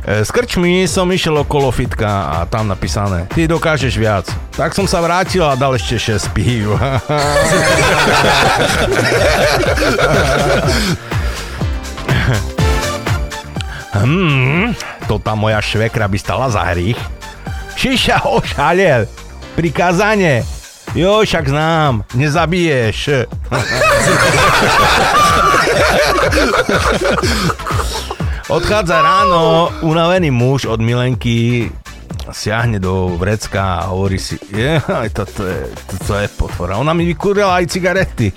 E, S krčmi som išiel okolo fitka a tam napísané Ty dokážeš viac. Tak som sa vrátil a dal ešte 6 pív. (laughs) hmm, to tá moja švekra by stala za hrych. Šiša ošalel. Prikázanie. Jo, však znám. Nezabiješ. (laughs) Odchádza ráno unavený muž od milenky, siahne do vrecka a hovorí si, je, toto je, toto je potvora. Ona mi vykúrila aj cigarety.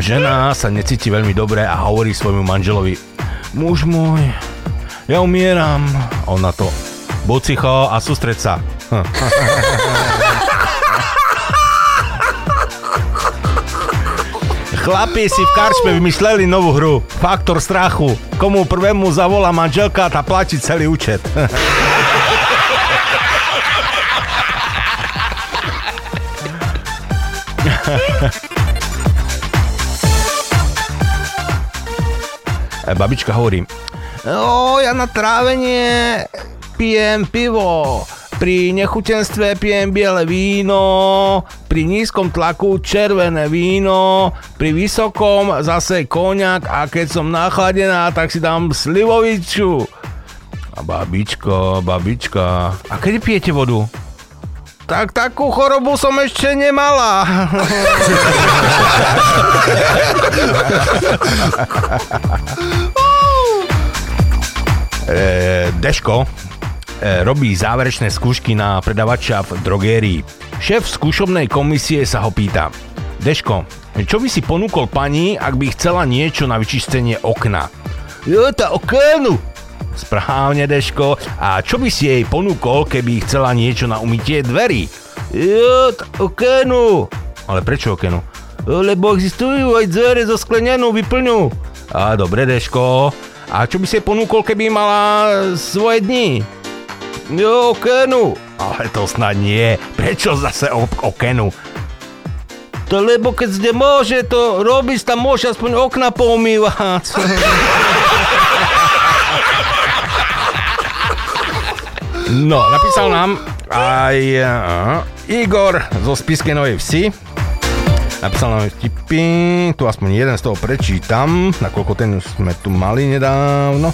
Žena sa necíti veľmi dobre a hovorí svojmu manželovi, muž môj, ja umieram. On na to, bocicho a sústreď sa. (laughs) Chlapi si v karčme vymysleli novú hru. Faktor strachu. Komu prvému zavolá manželka, tá platí celý účet. (laughs) E, Babička hovorí, o, ja na trávenie pijem pivo, pri nechutenstve pijem biele víno, pri nízkom tlaku červené víno, pri vysokom zase koniak a keď som nachladená, tak si dám slivoviču. A babičko, babička, a kedy pijete vodu? Tak takú chorobu som ešte nemala. (laughs) e, Deško e, robí záverečné skúšky na predavača v drogérii. Šéf skúšobnej komisie sa ho pýta. Deško, čo by si ponúkol pani, ak by chcela niečo na vyčistenie okna? Jo, tá okénu. Správne, Deško. A čo by si jej ponúkol, keby chcela niečo na umytie dverí? Jo, tá okénu. Ale prečo okénu? Lebo existujú aj dvere zo sklenenou vyplňu. A dobre, Deško. A čo by si jej ponúkol, keby mala svoje dni? Jo, okenu. Ale to snad nie. Prečo zase o, okenu? To lebo keď zde môže to robiť, tam môže aspoň okna poumývať. (laughs) No, napísal nám aj uh, Igor zo Spiskej Novej Vsi. Napísal nám vtipy, tu aspoň jeden z toho prečítam, nakoľko ten sme tu mali nedávno.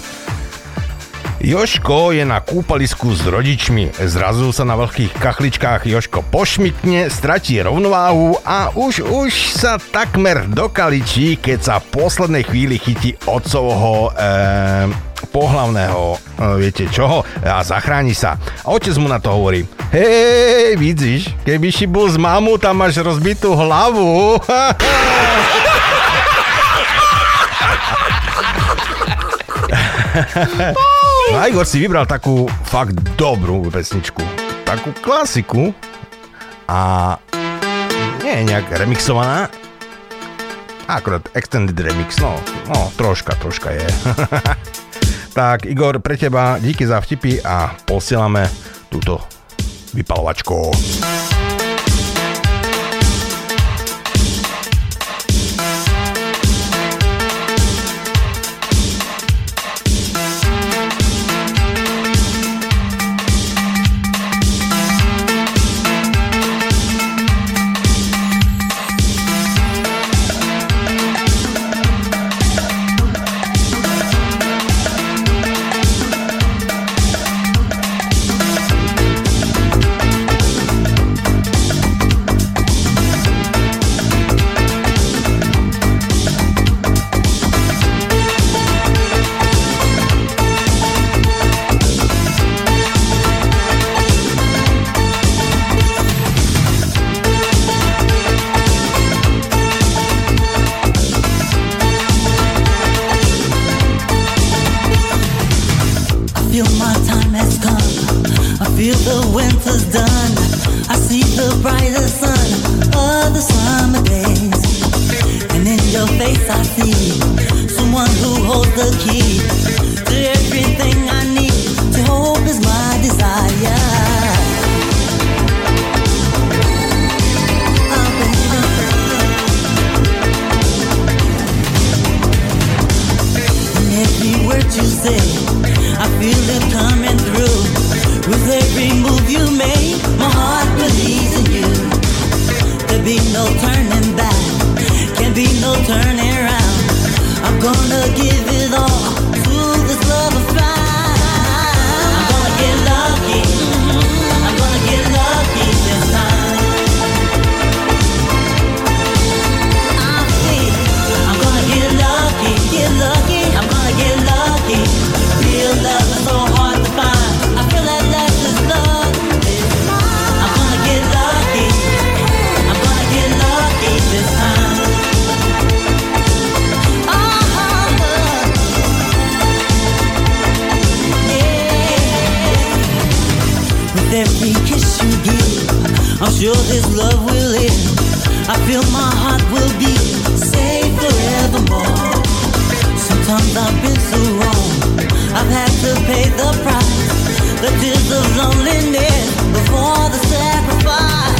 Joško je na kúpalisku s rodičmi. Zrazu sa na veľkých kachličkách Joško pošmitne, stratí rovnováhu a už už sa takmer dokaličí, keď sa v poslednej chvíli chytí otcovho e, pohlavného, e, viete čoho, a zachráni sa. A otec mu na to hovorí, hej, vidíš, keby si bol z mamu, tam máš rozbitú hlavu. No (laughs) a Igor si vybral takú fakt dobrú pesničku. Takú klasiku. A nie je nejak remixovaná. Akorát extended remix, no, no troška, troška je. (laughs) tak Igor, pre teba díky za vtipy a posielame túto vypalovačku. I've been so wrong. I've had to pay the price, the tears of loneliness before the sacrifice.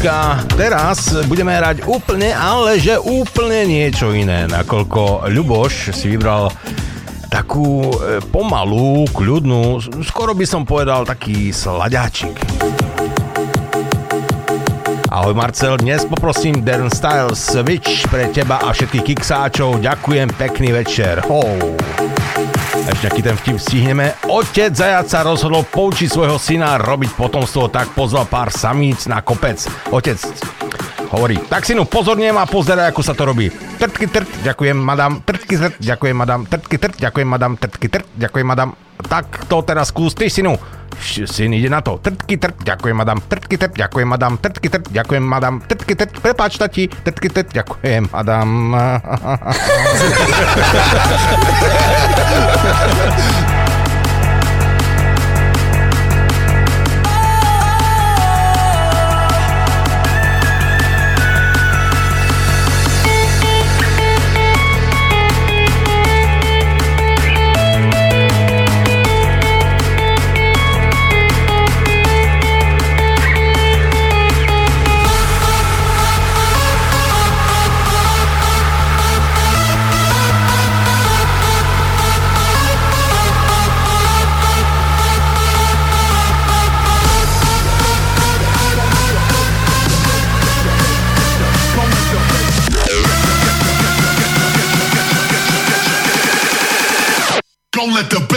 pesnička. Teraz budeme hrať úplne, ale že úplne niečo iné, nakoľko Ľuboš si vybral takú e, pomalú, kľudnú, skoro by som povedal taký sladáčik. Ahoj Marcel, dnes poprosím Dan Style Switch pre teba a všetkých kiksáčov. Ďakujem, pekný večer. Ho. Ešte nejaký ten vtip stihneme Otec zajac sa rozhodol poučiť svojho syna robiť potomstvo, tak pozval pár samíc na kopec. Otec hovorí, tak synu, pozorne ma pozeraj, ako sa to robí. Trtky trt, ďakujem madam, trtky trt, ďakujem madam, trtky trt, ďakujem madam, trtky trt, ďakujem madam. Tak to teraz skús ty, synu. Syn ide na to. Trtky trt, ďakujem madam, trtky trt, ďakujem madam, trtky trt, ďakujem madam, trtky trt, prepáč tati, trtky trt, ďakujem madam. (laughs)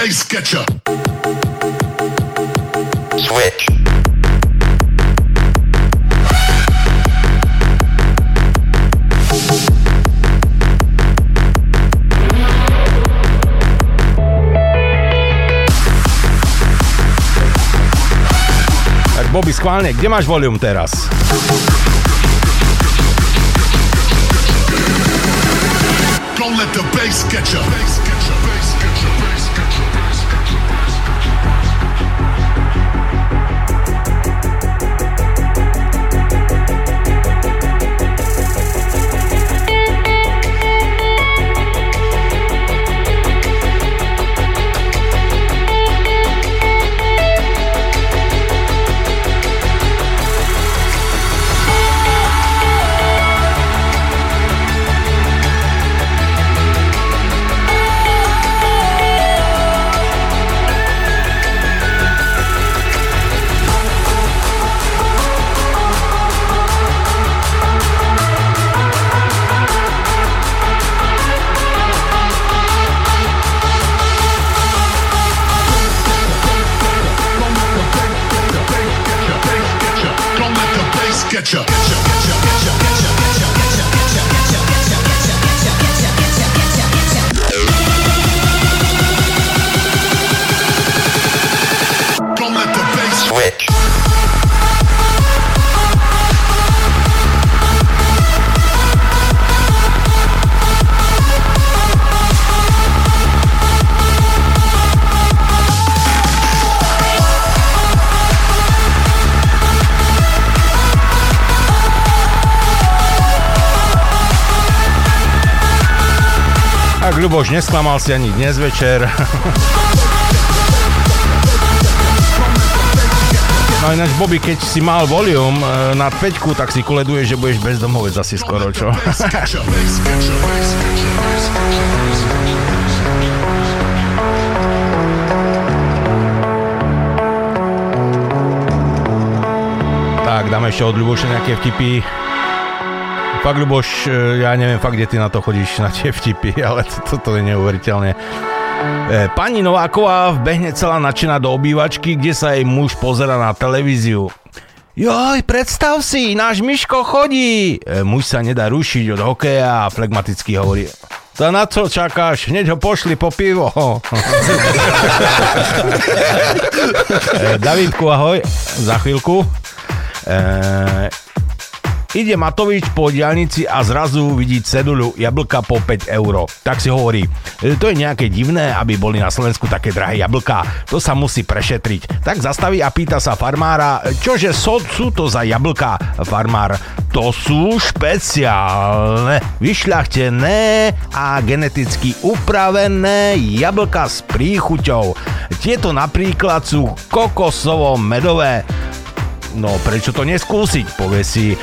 Get you. Switch. Tak Bobby, schválne, kde máš volium teraz? Don't let the bass get you. Bass get you. Tak Ľuboš, nesklamal si ani dnes večer. No ináč, Bobby, keď si mal volium e, nad peťku, tak si koleduje, že budeš bezdomovec asi skoro, čo? Tak, dáme ešte od Ľuboša nejaké vtipy. Fakt, Ľuboš, e, ja neviem fakt, kde ty na to chodíš, na tie vtipy, (laughs) ale toto to, to je neuveriteľné. E, Pani Nováková vbehne celá načina do obývačky, kde sa jej muž pozera na televíziu. Joj, predstav si, náš Miško chodí. E, muž sa nedá rušiť od hokeja a flegmaticky hovorí. To na co čakáš? Hneď ho pošli po pivo. (laughs) Davidku, ahoj. Za chvíľku. Ide Matovič po diálnici a zrazu vidí ceduľu jablka po 5 euro. Tak si hovorí, e, to je nejaké divné, aby boli na Slovensku také drahé jablká. To sa musí prešetriť. Tak zastaví a pýta sa farmára, čože so, sú to za jablká? Farmár, to sú špeciálne, vyšľachtené a geneticky upravené jablka s príchuťou. Tieto napríklad sú kokosovo-medové. No prečo to neskúsiť, povie si e,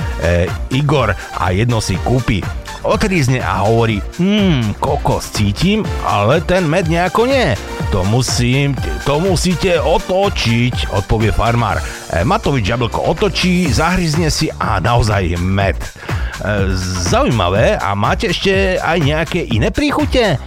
Igor a jedno si kúpi. Otrízne a hovorí, hmm, kokos cítim, ale ten med nejako nie. To musím, to musíte otočiť, odpovie farmár. E, Matovič jablko otočí, zahryzne si a naozaj med. E, Zaujímavé, a máte ešte aj nejaké iné príchute?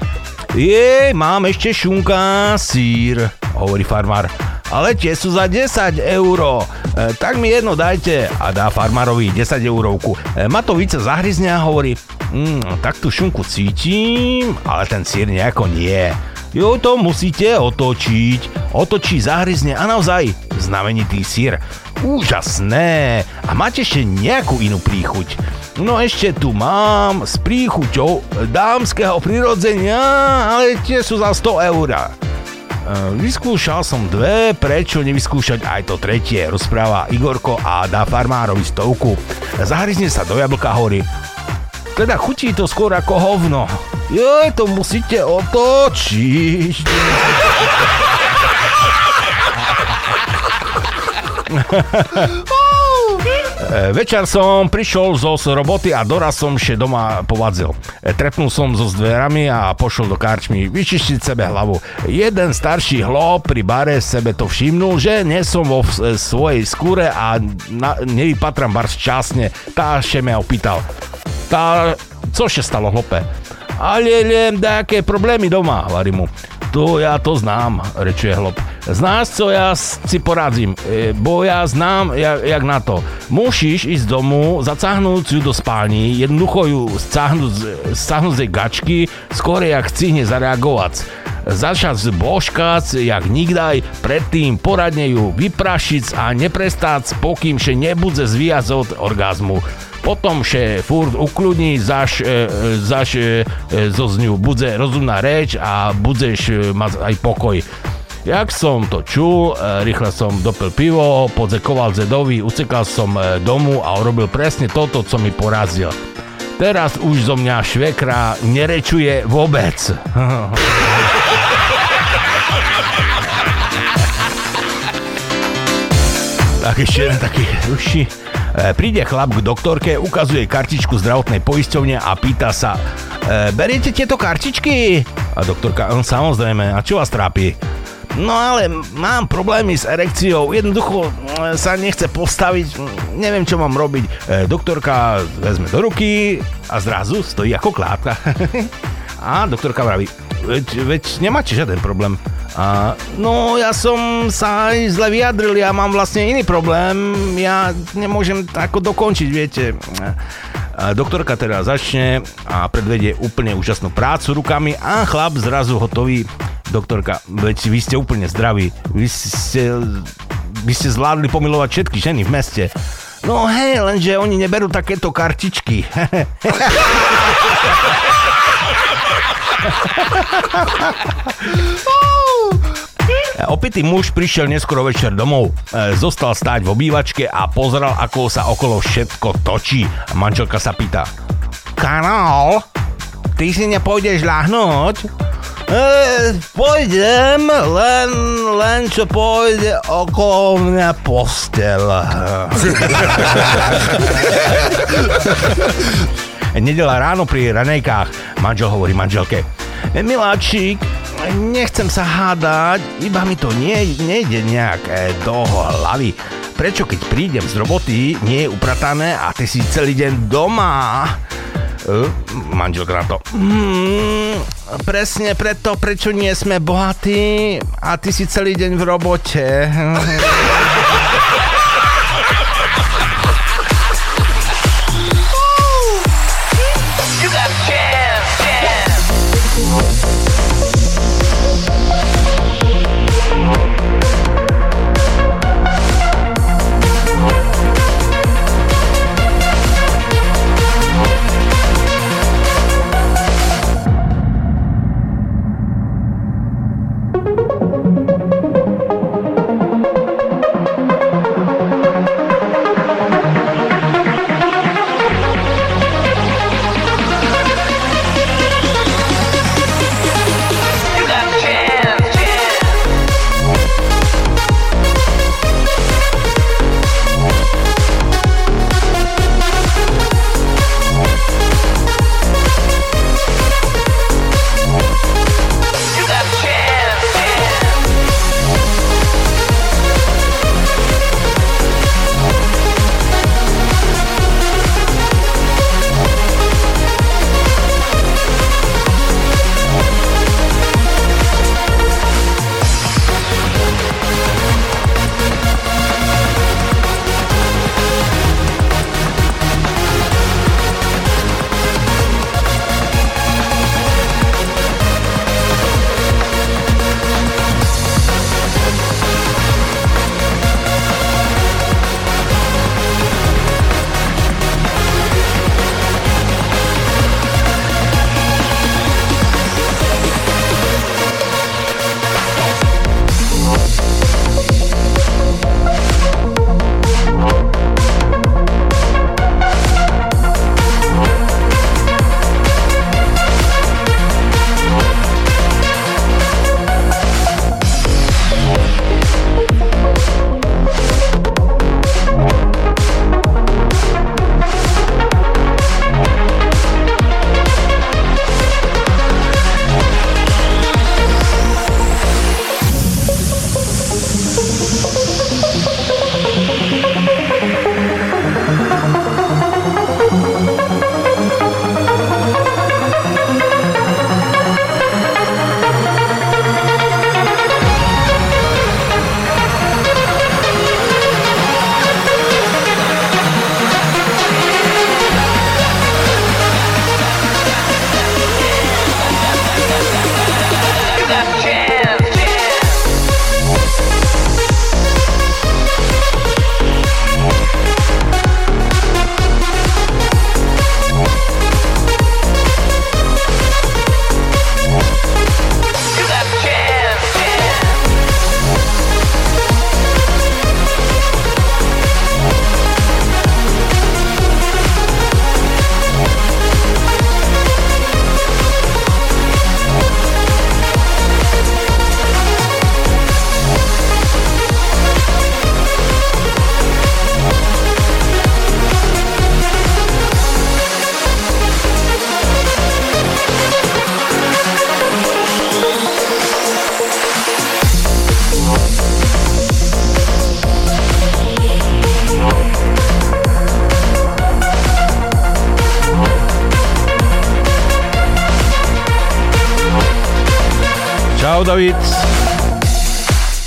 Jej, mám ešte šunka, sír, hovorí farmár. Ale tie sú za 10 euro. E, tak mi jedno dajte a dá farmárovi 10 eurovku. E, Matovič sa zahryzne a hovorí, mm, tak tú šunku cítim, ale ten sír nejako nie. Jo, to musíte otočiť. Otočí, zahryzne a naozaj znamenitý sír. Úžasné. A máte ešte nejakú inú príchuť? No ešte tu mám s príchuťou dámskeho prirodzenia, ale tie sú za 100 eur. E, Vyskúšal som dve, prečo nevyskúšať aj to tretie, rozpráva Igorko a dá farmárovi stovku. Zahryzne sa do jablka hovorí, teda chutí to skôr ako hovno. Joj, to musíte otočiť. (laughs) E, Večer som prišiel zo roboty a doraz som še doma povadzil. E, Trepnul som so dverami a pošol do karčmy vyčistiť sebe hlavu. Jeden starší hlob pri bare sebe to všimnul, že nie som vo svojej skúre a na, nevypatram bar šťastne. Tá še mňa opýtal. Tá, co še stalo hlope? Ale len nejaké problémy doma, hovorí mu. To ja to znám, rečuje hlob. Znáš, co ja si poradzím, e, bo ja znám, jak, jak na to. Musíš ísť domu, zacáhnuť ju do spálni, jednoducho ju scáhnuť, z- jej gačky, skôr jak chcihne zareagovať. Začať božkať, jak nikdaj, predtým poradne ju vyprašiť a neprestáť, pokým še nebudze zvíjať od orgazmu. Potom še furt ukludní, zaš, e, zaš e, e, zo z ňu budze rozumná reč a budzeš e, mať aj pokoj. Jak som to čul, e, rýchle som dopil pivo, podzekoval Zedovi, ucekal som domu a urobil presne toto, co mi porazil. Teraz už zo mňa švekra nerečuje vôbec. tak ešte jeden taký ruší. E, Príde chlap k doktorke, ukazuje kartičku zdravotnej poisťovne a pýta sa e, Beriete tieto kartičky? A doktorka, "Hm, samozrejme, a čo vás trápi? No ale mám problémy s erekciou, jednoducho mm, sa nechce postaviť, neviem čo mám robiť. E, doktorka vezme do ruky a zrazu stojí ako klátka. (laughs) a doktorka vraví, veď, veď nemáte žiaden problém. A, no ja som sa aj zle vyjadril, ja mám vlastne iný problém, ja nemôžem ako dokončiť, viete. A doktorka teda začne a predvedie úplne úžasnú prácu rukami a chlap zrazu hotový. Doktorka, veď vy ste úplne zdraví, vy ste, vy ste zvládli pomilovať všetky ženy v meste. No hej, lenže oni neberú takéto kartičky. (laughs) (laughs) Opitý muž prišiel neskoro večer domov, e, zostal stáť v obývačke a pozeral, ako sa okolo všetko točí. Manželka sa pýta, Karol, ty si nepôjdeš ľahnúť? E, pôjdem, len, len čo pôjde okolo mňa postel. (laughs) Nedela ráno pri ranejkách manžel hovorí manželke, Miláčik, nechcem sa hádať, iba mi to nie, nejde nejak e, do hlavy. Prečo keď prídem z roboty, nie je upratané a ty si celý deň doma? E, manželka na to. Hmm, presne preto, prečo nie sme bohatí a ty si celý deň v robote. (laughs) David.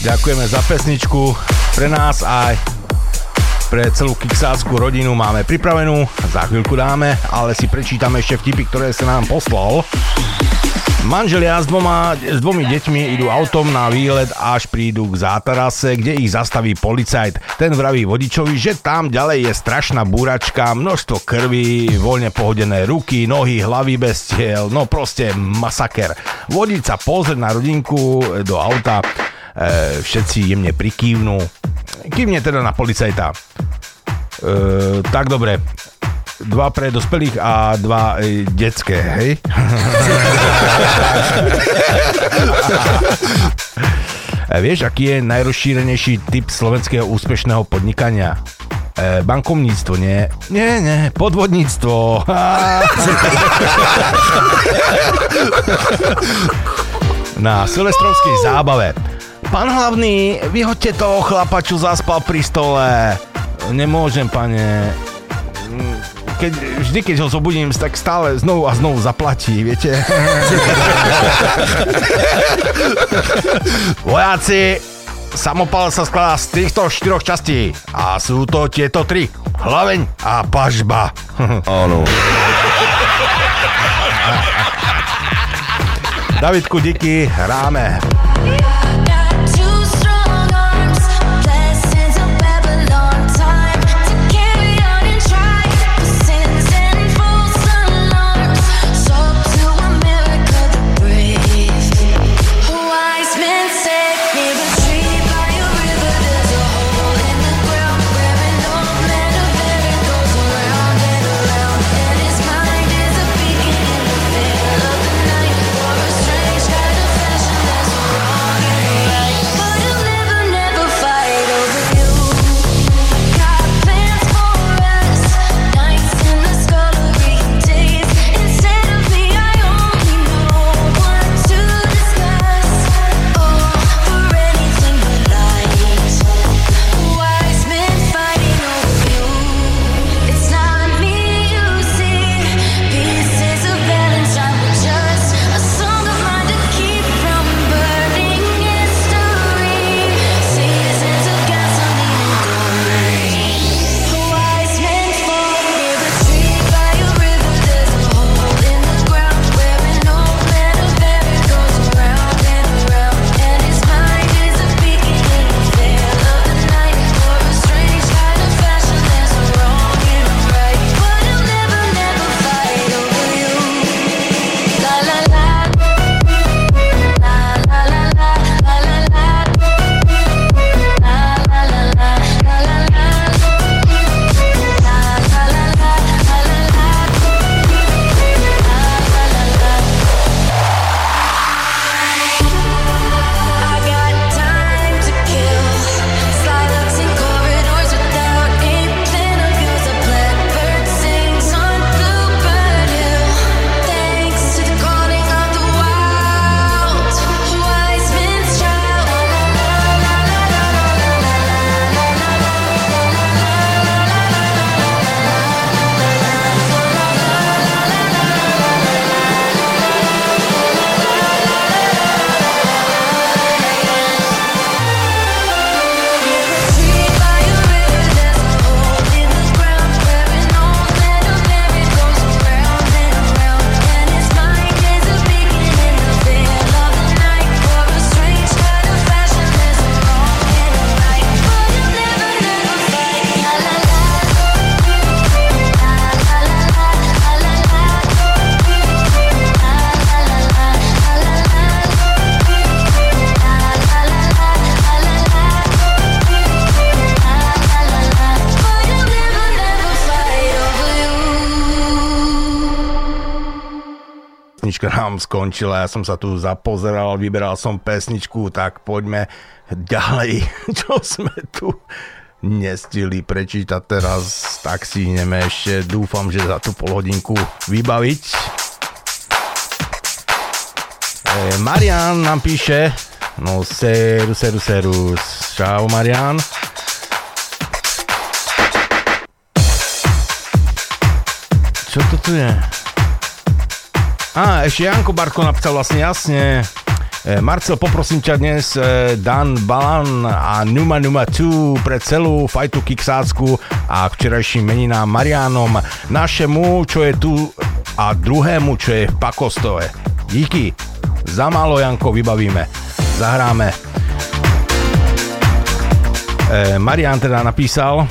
Ďakujeme za pesničku. Pre nás aj pre celú kiksáckú rodinu máme pripravenú. Za chvíľku dáme, ale si prečítame ešte vtipy, ktoré sa nám poslal. Manželia s, dvoma, s dvomi deťmi idú autom na výlet až prídu k zátarase, kde ich zastaví policajt. Ten vraví vodičovi, že tam ďalej je strašná búračka, množstvo krvi, voľne pohodené ruky, nohy, hlavy bez tiel, no proste masaker. Vodič sa pozrie na rodinku do auta, e, všetci jemne prikývnú. Kývne teda na policajta. E, tak dobre, dva pre dospelých a dva e, detské, hej? (laughs) E, Vieš, aký je najrozšírenejší typ slovenského úspešného podnikania? E, bankovníctvo, nie? Nie, nie, podvodníctvo. (laughs) Na silvestrovskej zábave. Pán hlavný, vyhoďte toho chlapa, čo zaspal pri stole. Nemôžem, pane. Keď, vždy, keď ho zobudím, tak stále znovu a znovu zaplatí, viete? (laughs) Vojáci, samopal sa skladá z týchto štyroch častí a sú to tieto tri. Hlaveň a pažba. (laughs) Áno. Davidku, díky, hráme. Nám skončila, ja som sa tu zapozeral, vyberal som pesničku, tak poďme ďalej, (laughs) čo sme tu nestili prečítať teraz, tak si ideme ešte, dúfam, že za tú polhodinku vybaviť. E, Marian nám píše, no seru, seru, seru, čau Marian. Čo to tu je? Á, ešte Janko Barko napísal vlastne jasne. E, Marcel, poprosím ťa dnes e, Dan Balan a Numa Numa 2 pre celú fajtu kiksácku a včerajším meninám Marianom, našemu, čo je tu a druhému, čo je v Pakostove. Díky. Za málo, Janko, vybavíme. Zahráme. E, Marian teda napísal,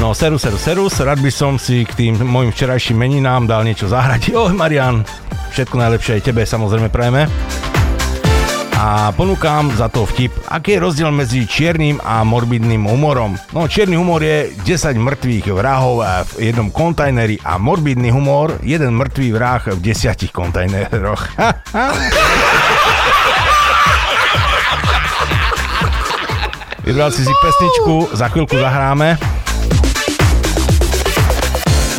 No, serus, serus, serus, rád by som si k tým mojim včerajším meninám dal niečo zahrať. (laughs) Oj, Marian, všetko najlepšie aj tebe samozrejme prajeme. A ponúkam za to vtip, aký je rozdiel medzi čiernym a morbidným humorom. No, čierny humor je 10 mŕtvych vrahov v jednom kontajneri a morbidný humor, jeden mŕtvý vrah v desiatich kontajneroch. (laughs) Vybral si si pesničku, za chvíľku zahráme.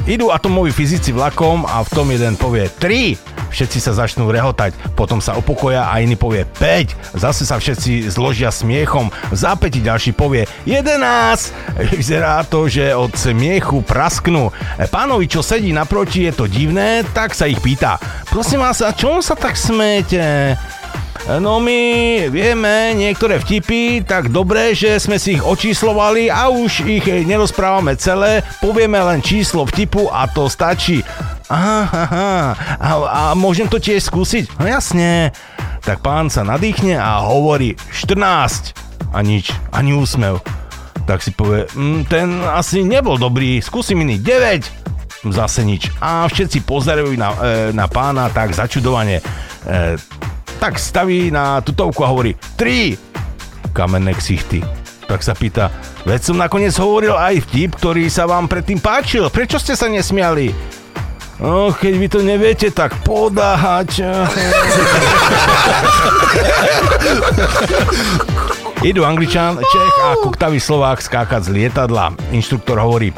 Idú atomoví fyzici vlakom a v tom jeden povie 3. Všetci sa začnú rehotať, potom sa upokoja a iný povie 5. Zase sa všetci zložia smiechom. V zápäti ďalší povie 11. Vyzerá to, že od smiechu prasknú. Pánovi, čo sedí naproti, je to divné, tak sa ich pýta. Prosím vás, a čom sa tak smete? No my vieme niektoré vtipy tak dobre, že sme si ich očíslovali a už ich nerozprávame celé, povieme len číslo vtipu a to stačí. Aha, aha, a, a môžem to tiež skúsiť? No jasne. Tak pán sa nadýchne a hovorí 14 a nič, ani úsmev. Tak si povie, "Mm, ten asi nebol dobrý, skúsim iný 9 zase nič. A všetci pozerajú na, e, na pána tak začudovane. E, tak staví na tutovku a hovorí 3 kamenné ksichty. Tak sa pýta, veď som nakoniec hovoril aj vtip, ktorý sa vám predtým páčil. Prečo ste sa nesmiali? No, keď vy to neviete, tak podáhať. (laughs) Idú Angličan, Čech a kuktavý Slovák skákať z lietadla. Inštruktor hovorí, e,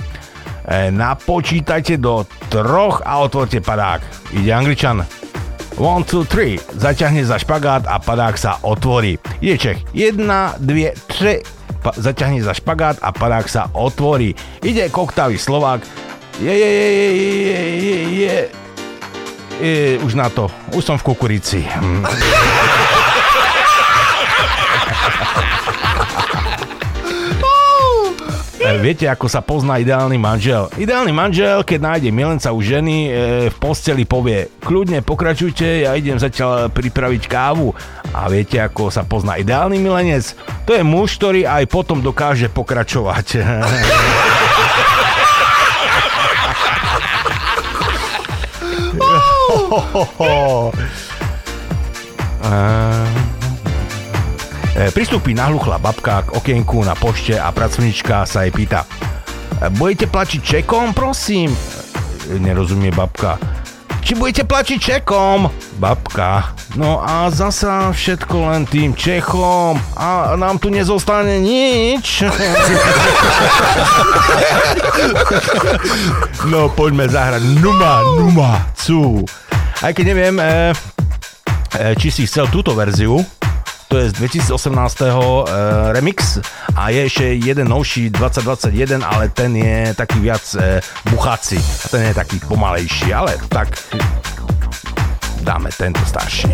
napočítajte do troch a otvorte padák. Ide Angličan, 1, 2, 3. Zaťahne za špagát a padák sa otvorí. Ide Čech. 1, 2, 3. Pa- zaťahne za špagát a padák sa otvorí. Ide koktavý Slovák. Je, je, je, je, je, je, je, je, už na to. Už som v kukurici. Hm. (laughs) E, Viete, ako sa pozná ideálny manžel? Ideálny manžel, keď nájde milenca u ženy, e, v posteli povie, kľudne pokračujte, ja idem zatiaľ pripraviť kávu. A viete, ako sa pozná ideálny milenec? To je muž, ktorý aj potom dokáže pokračovať. (laughs) (laughs) E, Pristúpi nahluchla babka k okienku na pošte a pracovnička sa jej pýta "E, Budete plačiť čekom, prosím? E, Nerozumie babka. Či budete plačiť čekom? Babka. No a zasa všetko len tým Čechom a nám tu nezostane nič. (laughs) no poďme zahrať Numa, Numa, cu. Aj keď neviem, e, e, či si chcel túto verziu, to je z 2018. E, remix a je ešte jeden novší 2021, ale ten je taký viac e, buchací. A ten je taký pomalejší, ale tak dáme tento starší.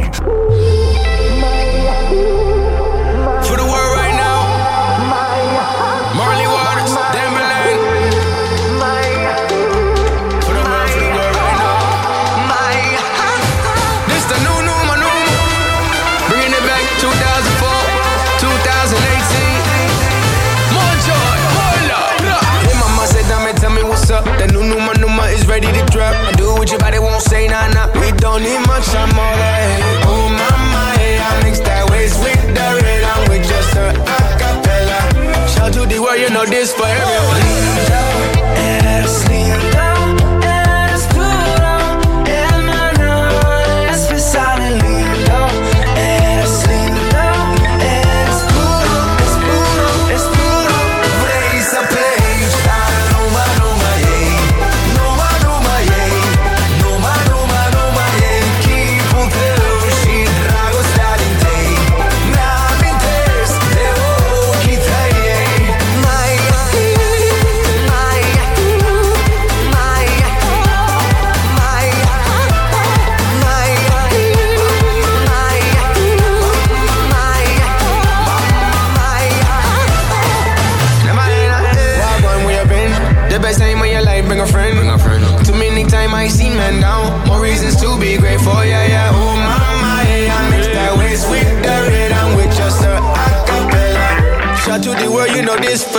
Don't need much, that. Oh, mama, hey, I mix that waist with the. I'm with just a acapella. Shout to the world, you know this for everyone. Know this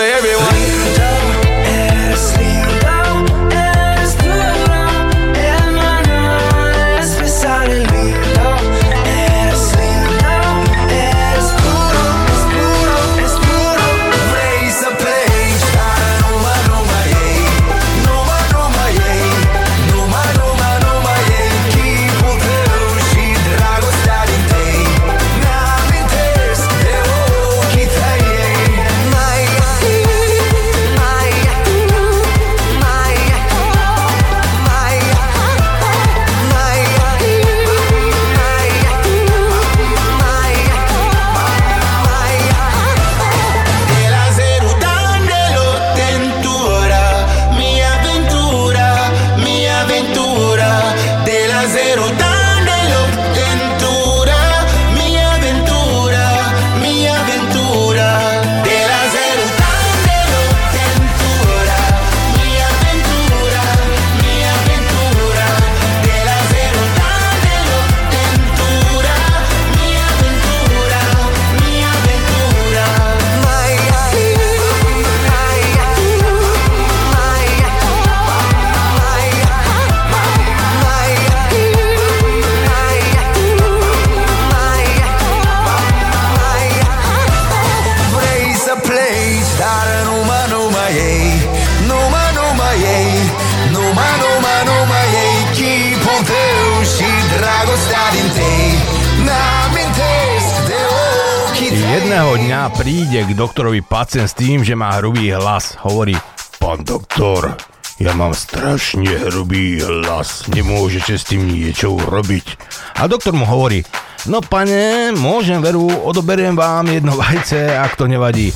pacient s tým, že má hrubý hlas. Hovorí, pán doktor, ja mám strašne hrubý hlas, nemôžete s tým niečo urobiť. A doktor mu hovorí, no pane, môžem veru, odoberiem vám jedno vajce, ak to nevadí.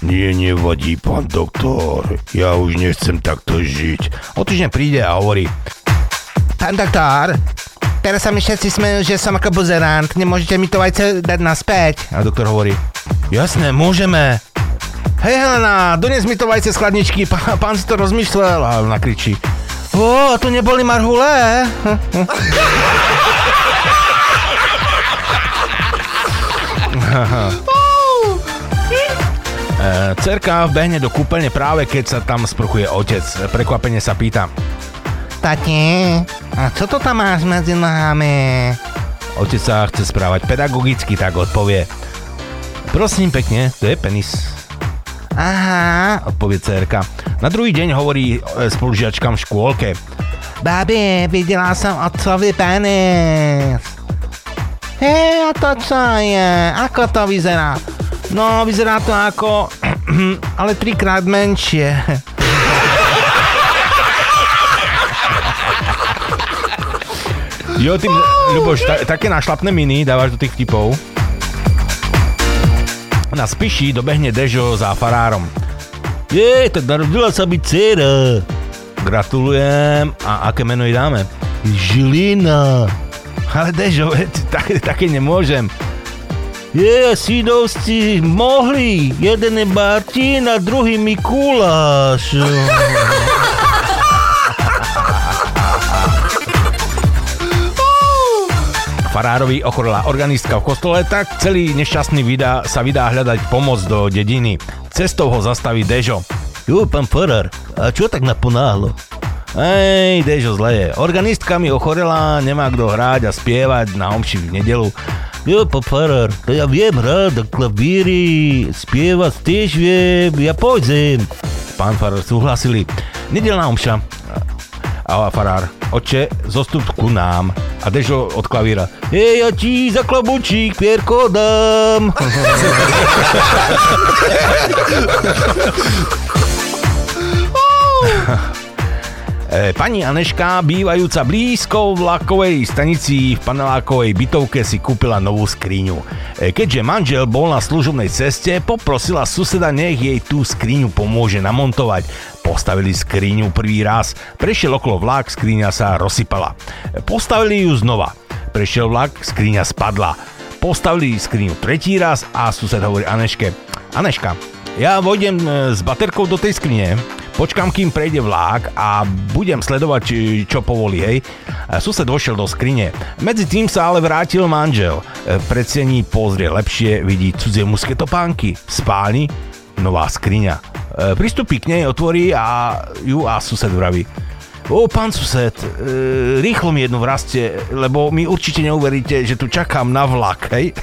Nie, nevadí, pán doktor, ja už nechcem takto žiť. O týždeň príde a hovorí, Pán doktor, teraz sa mi všetci smejú, že som ako buzerant. Nemôžete mi to vajce dať naspäť? A doktor hovorí, jasné, môžeme. Hej Helena, dones mi to vajce z chladničky, pán, pán si to rozmýšľal. A ona kričí, a to neboli marhule? (laughs) E, Cerka vbehne do kúpeľne práve keď sa tam sprchuje otec. Prekvapene sa pýta. Tati, a čo to tam máš medzi nohami? Otec sa chce správať pedagogicky, tak odpovie. Prosím pekne, to je penis. Aha, odpovie cerka. Na druhý deň hovorí e, spolužiačkám v škôlke. Babi, videla som otcovi penis. Hej, a to čo je? Ako to vyzerá? No, vyzerá to ako... (clears throat) ale trikrát menšie. Jo, tým, Ľuboš, ta, také našlapné miny dávaš do tých vtipov. Na spiši dobehne Dežo za farárom. Je, tak narodila sa byť dcera. Gratulujem. A aké meno jej dáme? Žilina. Ale Dežo, (laughs) také, také nemôžem. Je, sídovci mohli. Jeden je Martin a druhý Mikuláš. (laughs) Farárovi ochorela organistka v kostole, tak celý nešťastný vydá, sa vydá hľadať pomoc do dediny. Cestou ho zastaví Dežo. Jo, pán Farár, a čo tak naponáhlo? Ej, Dežo zle je. Organistka mi ochorela, nemá kto hrať a spievať na omši v nedelu. Jo, pán Farár, to ja viem hrať na klavíri, spievať tiež viem, ja pôjdem. Pán Farár súhlasili. Nedelná omša. A farár, oče, zostup ku nám. A Dežo od klavíra. Hej, ja ti za klobúčik pierko dám. (laughs) (laughs) E, Pani Aneška, bývajúca blízko vlakovej stanici v panelákovej bytovke si kúpila novú skriňu. E, Keďže manžel bol na služobnej ceste, poprosila suseda, nech jej tú skriňu pomôže namontovať. Postavili skriňu prvý raz, prešiel okolo vlak, skriňa sa rozsypala. E, Postavili ju znova. Prešiel vlak, skriňa spadla. Postavili skriňu tretí raz a sused hovorí Aneške, Aneška, ja vojdem e, s baterkou do tej skrine, počkám, kým prejde vlák a budem sledovať, čo povolí, hej. Sused vošiel do skrine. Medzi tým sa ale vrátil manžel. E, Pred pozrie lepšie, vidí cudzie muské topánky. V spálni nová skriňa. E, Pristupí k nej, otvorí a ju a sused vraví. O, pán sused, e, rýchlo mi jednu vraste, lebo mi určite neuveríte, že tu čakám na vlak, hej?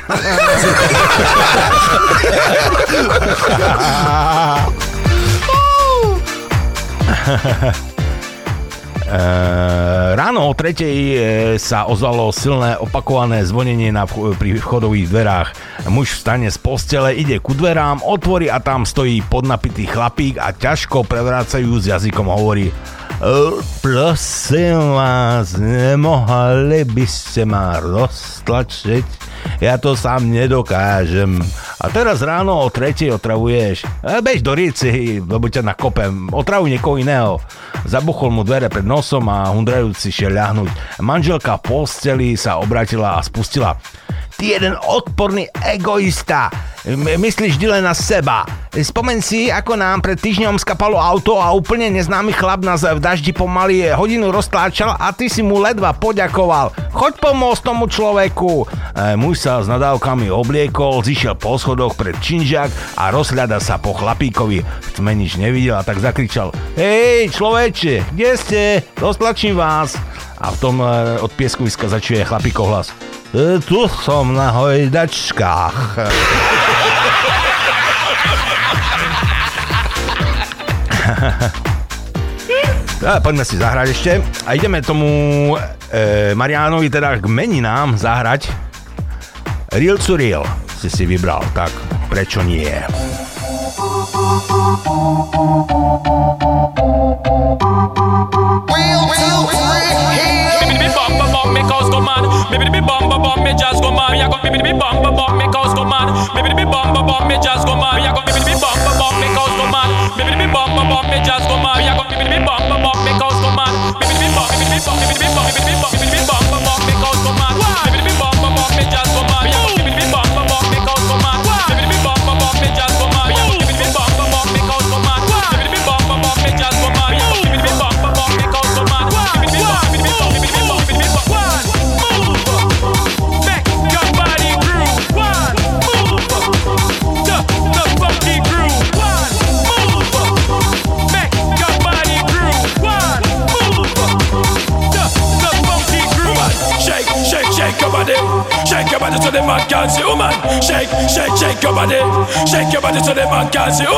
E, ráno o tretej e, sa ozvalo silné opakované zvonenie na, pri vchodových dverách. Muž vstane z postele, ide ku dverám, otvorí a tam stojí podnapitý chlapík a ťažko prevrácajú s jazykom hovorí prosím vás, nemohli by ste ma roztlačiť? Ja to sám nedokážem. A teraz ráno o tretej otravuješ. E, bež do rici, lebo ťa nakopem. Otravuj niekoho iného. Zabuchol mu dvere pred nosom a hundrajúci šiel ľahnuť. Manželka v posteli sa obratila a spustila. Ty jeden odporný egoista. Myslíš vždy len na seba. Spomen si, ako nám pred týždňom skapalo auto a úplne neznámy chlap nás v daždi pomaly hodinu roztláčal a ty si mu ledva poďakoval. Choď pomôcť tomu človeku. E, muž sa s nadávkami obliekol, zišiel po schodoch pred činžak a rozhľada sa po chlapíkovi. V tme nič nevidel a tak zakričal. Hej, človeče, kde ste? Dostlačím vás a v tom eh, od pieskoviska začuje chlapíko hlas. E, tu som na hojdačkách. (laughs) A poďme si zahrať ešte. A ideme tomu eh, e, Marianovi teda k meninám zahrať. Real to Real si si vybral, tak prečo nie? Bop, bop, bop, me cause go mad. Bop, bop, bop, me just go mad. Bop, bop, bop, me just go mad. Gracias,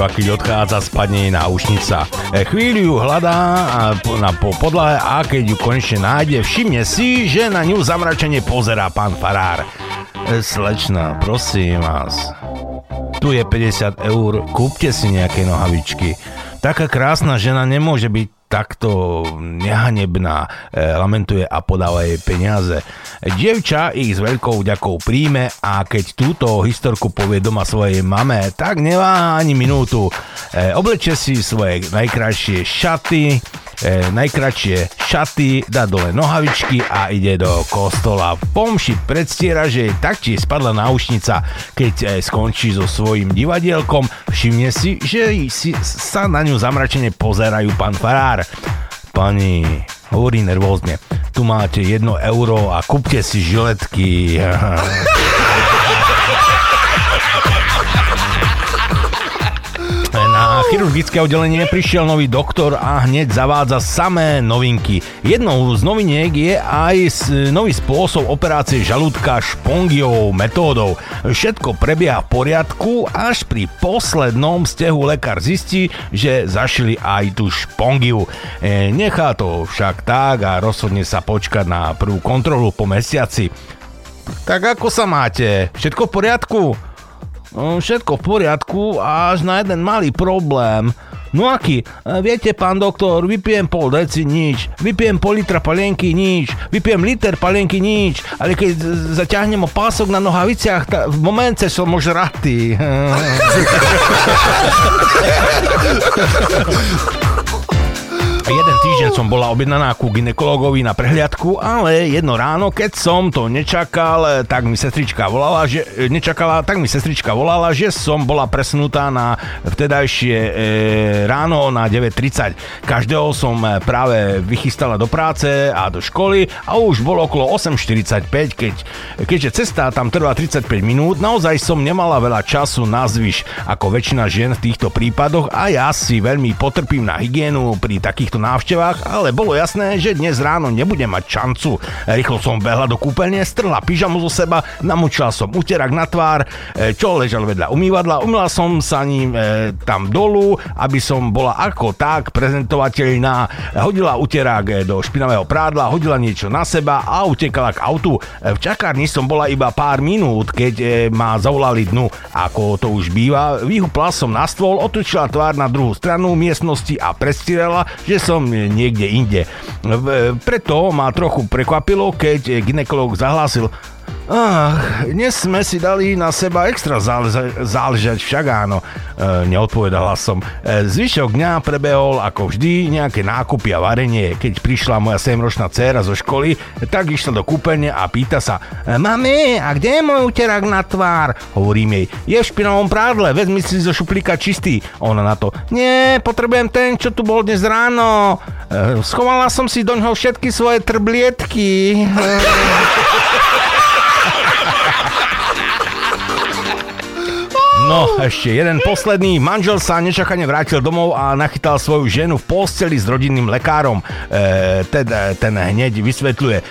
kostola na omšu a keď odchádza, spadne jej náušnica. E, chvíľu ju hľadá na, po podlahe a keď ju konečne nájde, všimne si, že na ňu zamračene pozerá pán farár. E, slečna, prosím vás, tu je 50 eur, kúpte si nejaké nohavičky. Taká krásna žena nemôže byť takto nehanebná, e, lamentuje a podáva jej peniaze. Dievča ich s veľkou vďakou príjme a keď túto historku povie doma svojej mame, tak neváha ani minútu. E, oblečie si svoje najkrajšie šaty, e, najkračšie šaty, dá dole nohavičky a ide do kostola. Pomši predstiera, že jej taktiež spadla náušnica. Keď e, skončí so svojím divadielkom, všimne si, že si, sa na ňu zamračene pozerajú pán farár. Pani, hovorí nervózne, tu máte jedno euro a kúpte si žiletky. (laughs) Na chirurgické oddelenie prišiel nový doktor a hneď zavádza samé novinky. Jednou z noviniek je aj nový spôsob operácie žalúdka špongiovou metódou. Všetko prebieha v poriadku, až pri poslednom stehu lekár zistí, že zašili aj tú špongiu. E, nechá to však tak a rozhodne sa počkať na prvú kontrolu po mesiaci. Tak ako sa máte? Všetko v poriadku? No, všetko v poriadku, až na jeden malý problém. No aký? E, Viete, pán doktor, vypijem pol deci, nič. Vypijem pol litra palienky, nič. Vypijem liter palienky, nič. Ale keď zaťahnem o pások na nohaviciach, ta, v momente som už ratý. (laughs) Jeden týždeň som bola objednaná ku ginekologovi na prehliadku, ale jedno ráno, keď som to nečakal, tak mi sestrička volala, že nečakala, tak mi sestrička volala, že som bola presunutá na vtedajšie e, ráno na 9.30. Každého som e, práve vychystala do práce a do školy a už bolo okolo 8.45, keď, keďže cesta tam trvá 35 minút, naozaj som nemala veľa času na zvyš, ako väčšina žien v týchto prípadoch a ja si veľmi potrpím na hygienu pri takýchto návštevách, ale bolo jasné, že dnes ráno nebudem mať šancu. Rýchlo som behla do kúpeľne, strhla pyžamu zo seba, namočila som uterák na tvár, e, čo ležal vedľa umývadla, umýla som sa ním e, tam dolu, aby som bola ako tak prezentovateľná, hodila uterák e, do špinavého prádla, hodila niečo na seba a utekala k autu. E, v čakárni som bola iba pár minút, keď e, ma zavolali dnu, ako to už býva. Vyhupla som na stôl, otočila tvár na druhú stranu miestnosti a predstierala, že som niekde inde. V- Preto ma trochu prekvapilo, keď ginekolog zahlásil Ach, dnes sme si dali na seba extra záležať, záležať však áno, e, neodpovedala som. E, zvyšok dňa prebehol ako vždy nejaké nákupy a varenie. Keď prišla moja 7-ročná dcéra zo školy, tak išla do kúpeľne a pýta sa e, Mami, a kde je môj uterák na tvár? Hovorím jej, je v špinavom prádle, vezmi si zo šuplíka čistý. Ona na to, nie, potrebujem ten, čo tu bol dnes ráno. E, schovala som si do ňoho všetky svoje trblietky. (laughs) No, ešte jeden posledný. Manžel sa nečakane vrátil domov a nachytal svoju ženu v posteli s rodinným lekárom. E, ten, ten hneď vysvetľuje, e,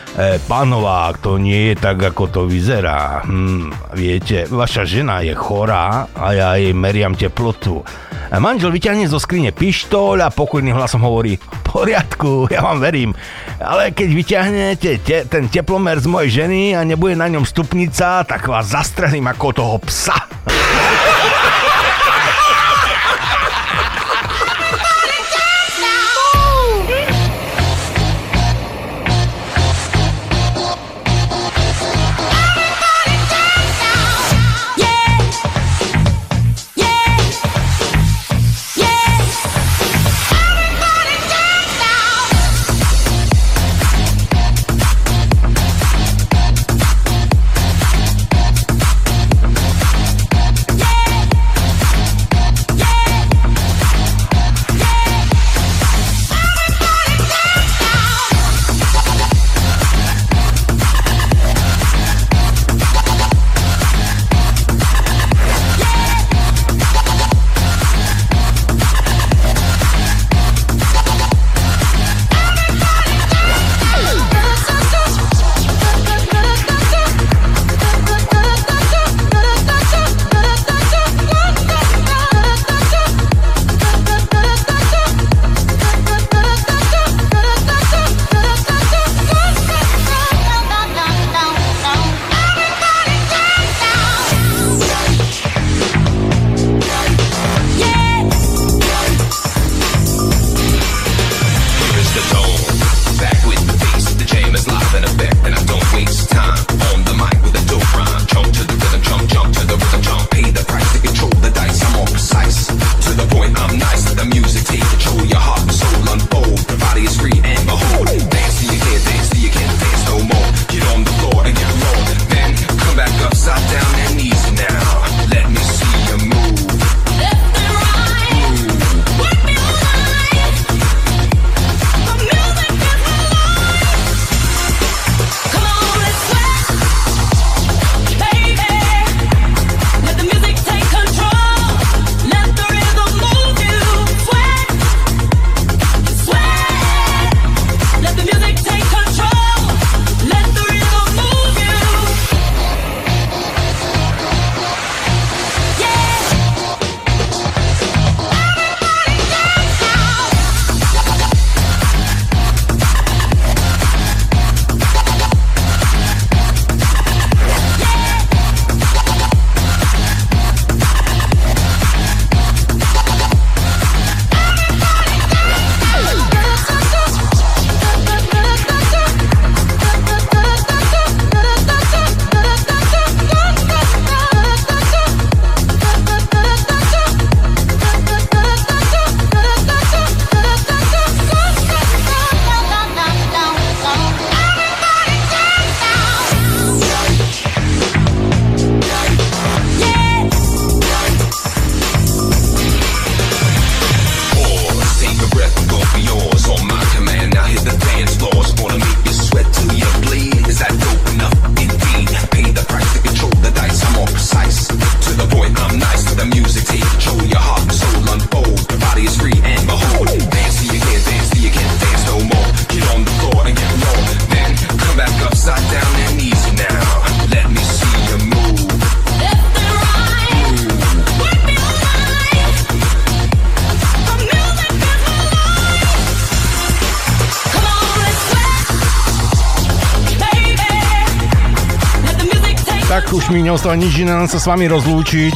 pánová, to nie je tak, ako to vyzerá. Hm, viete, vaša žena je chorá a ja jej meriam teplotu. E, Manžel vyťahne zo skrine pištoľ a pokojným hlasom hovorí, poriadku, ja vám verím. Ale keď vyťahnete te, ten teplomer z mojej ženy a nebude na ňom stupnica, tak vás zastrelím ako toho psa. Neostalo nič iné, len sa s vami rozlúčiť.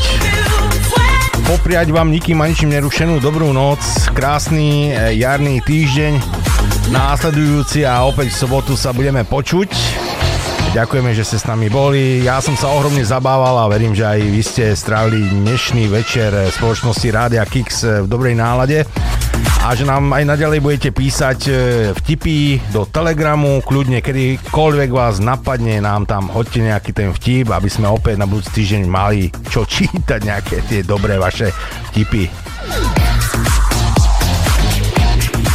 Popriať vám nikým a ničím nerušenú dobrú noc, krásny e, jarný týždeň, následujúci a opäť v sobotu sa budeme počuť. Ďakujeme, že ste s nami boli. Ja som sa ohromne zabával a verím, že aj vy ste strávili dnešný večer spoločnosti Rádia Kix v dobrej nálade a že nám aj naďalej budete písať e, vtipy do Telegramu, kľudne kedykoľvek vás napadne, nám tam hoďte nejaký ten vtip, aby sme opäť na budúci týždeň mali čo (laughs) čítať, nejaké tie dobré vaše vtipy.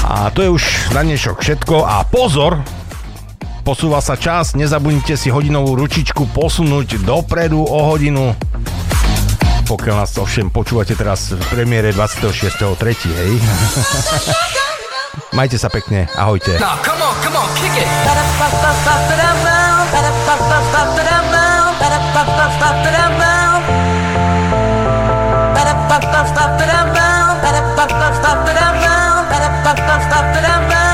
A to je už na dnešok všetko a pozor, posúva sa čas, nezabudnite si hodinovú ručičku posunúť dopredu o hodinu pokiaľ nás ovšem počúvate teraz v premiére 26.3. hej. Majte sa pekne, ahojte. Now, come on, come on, kick it. Freestyle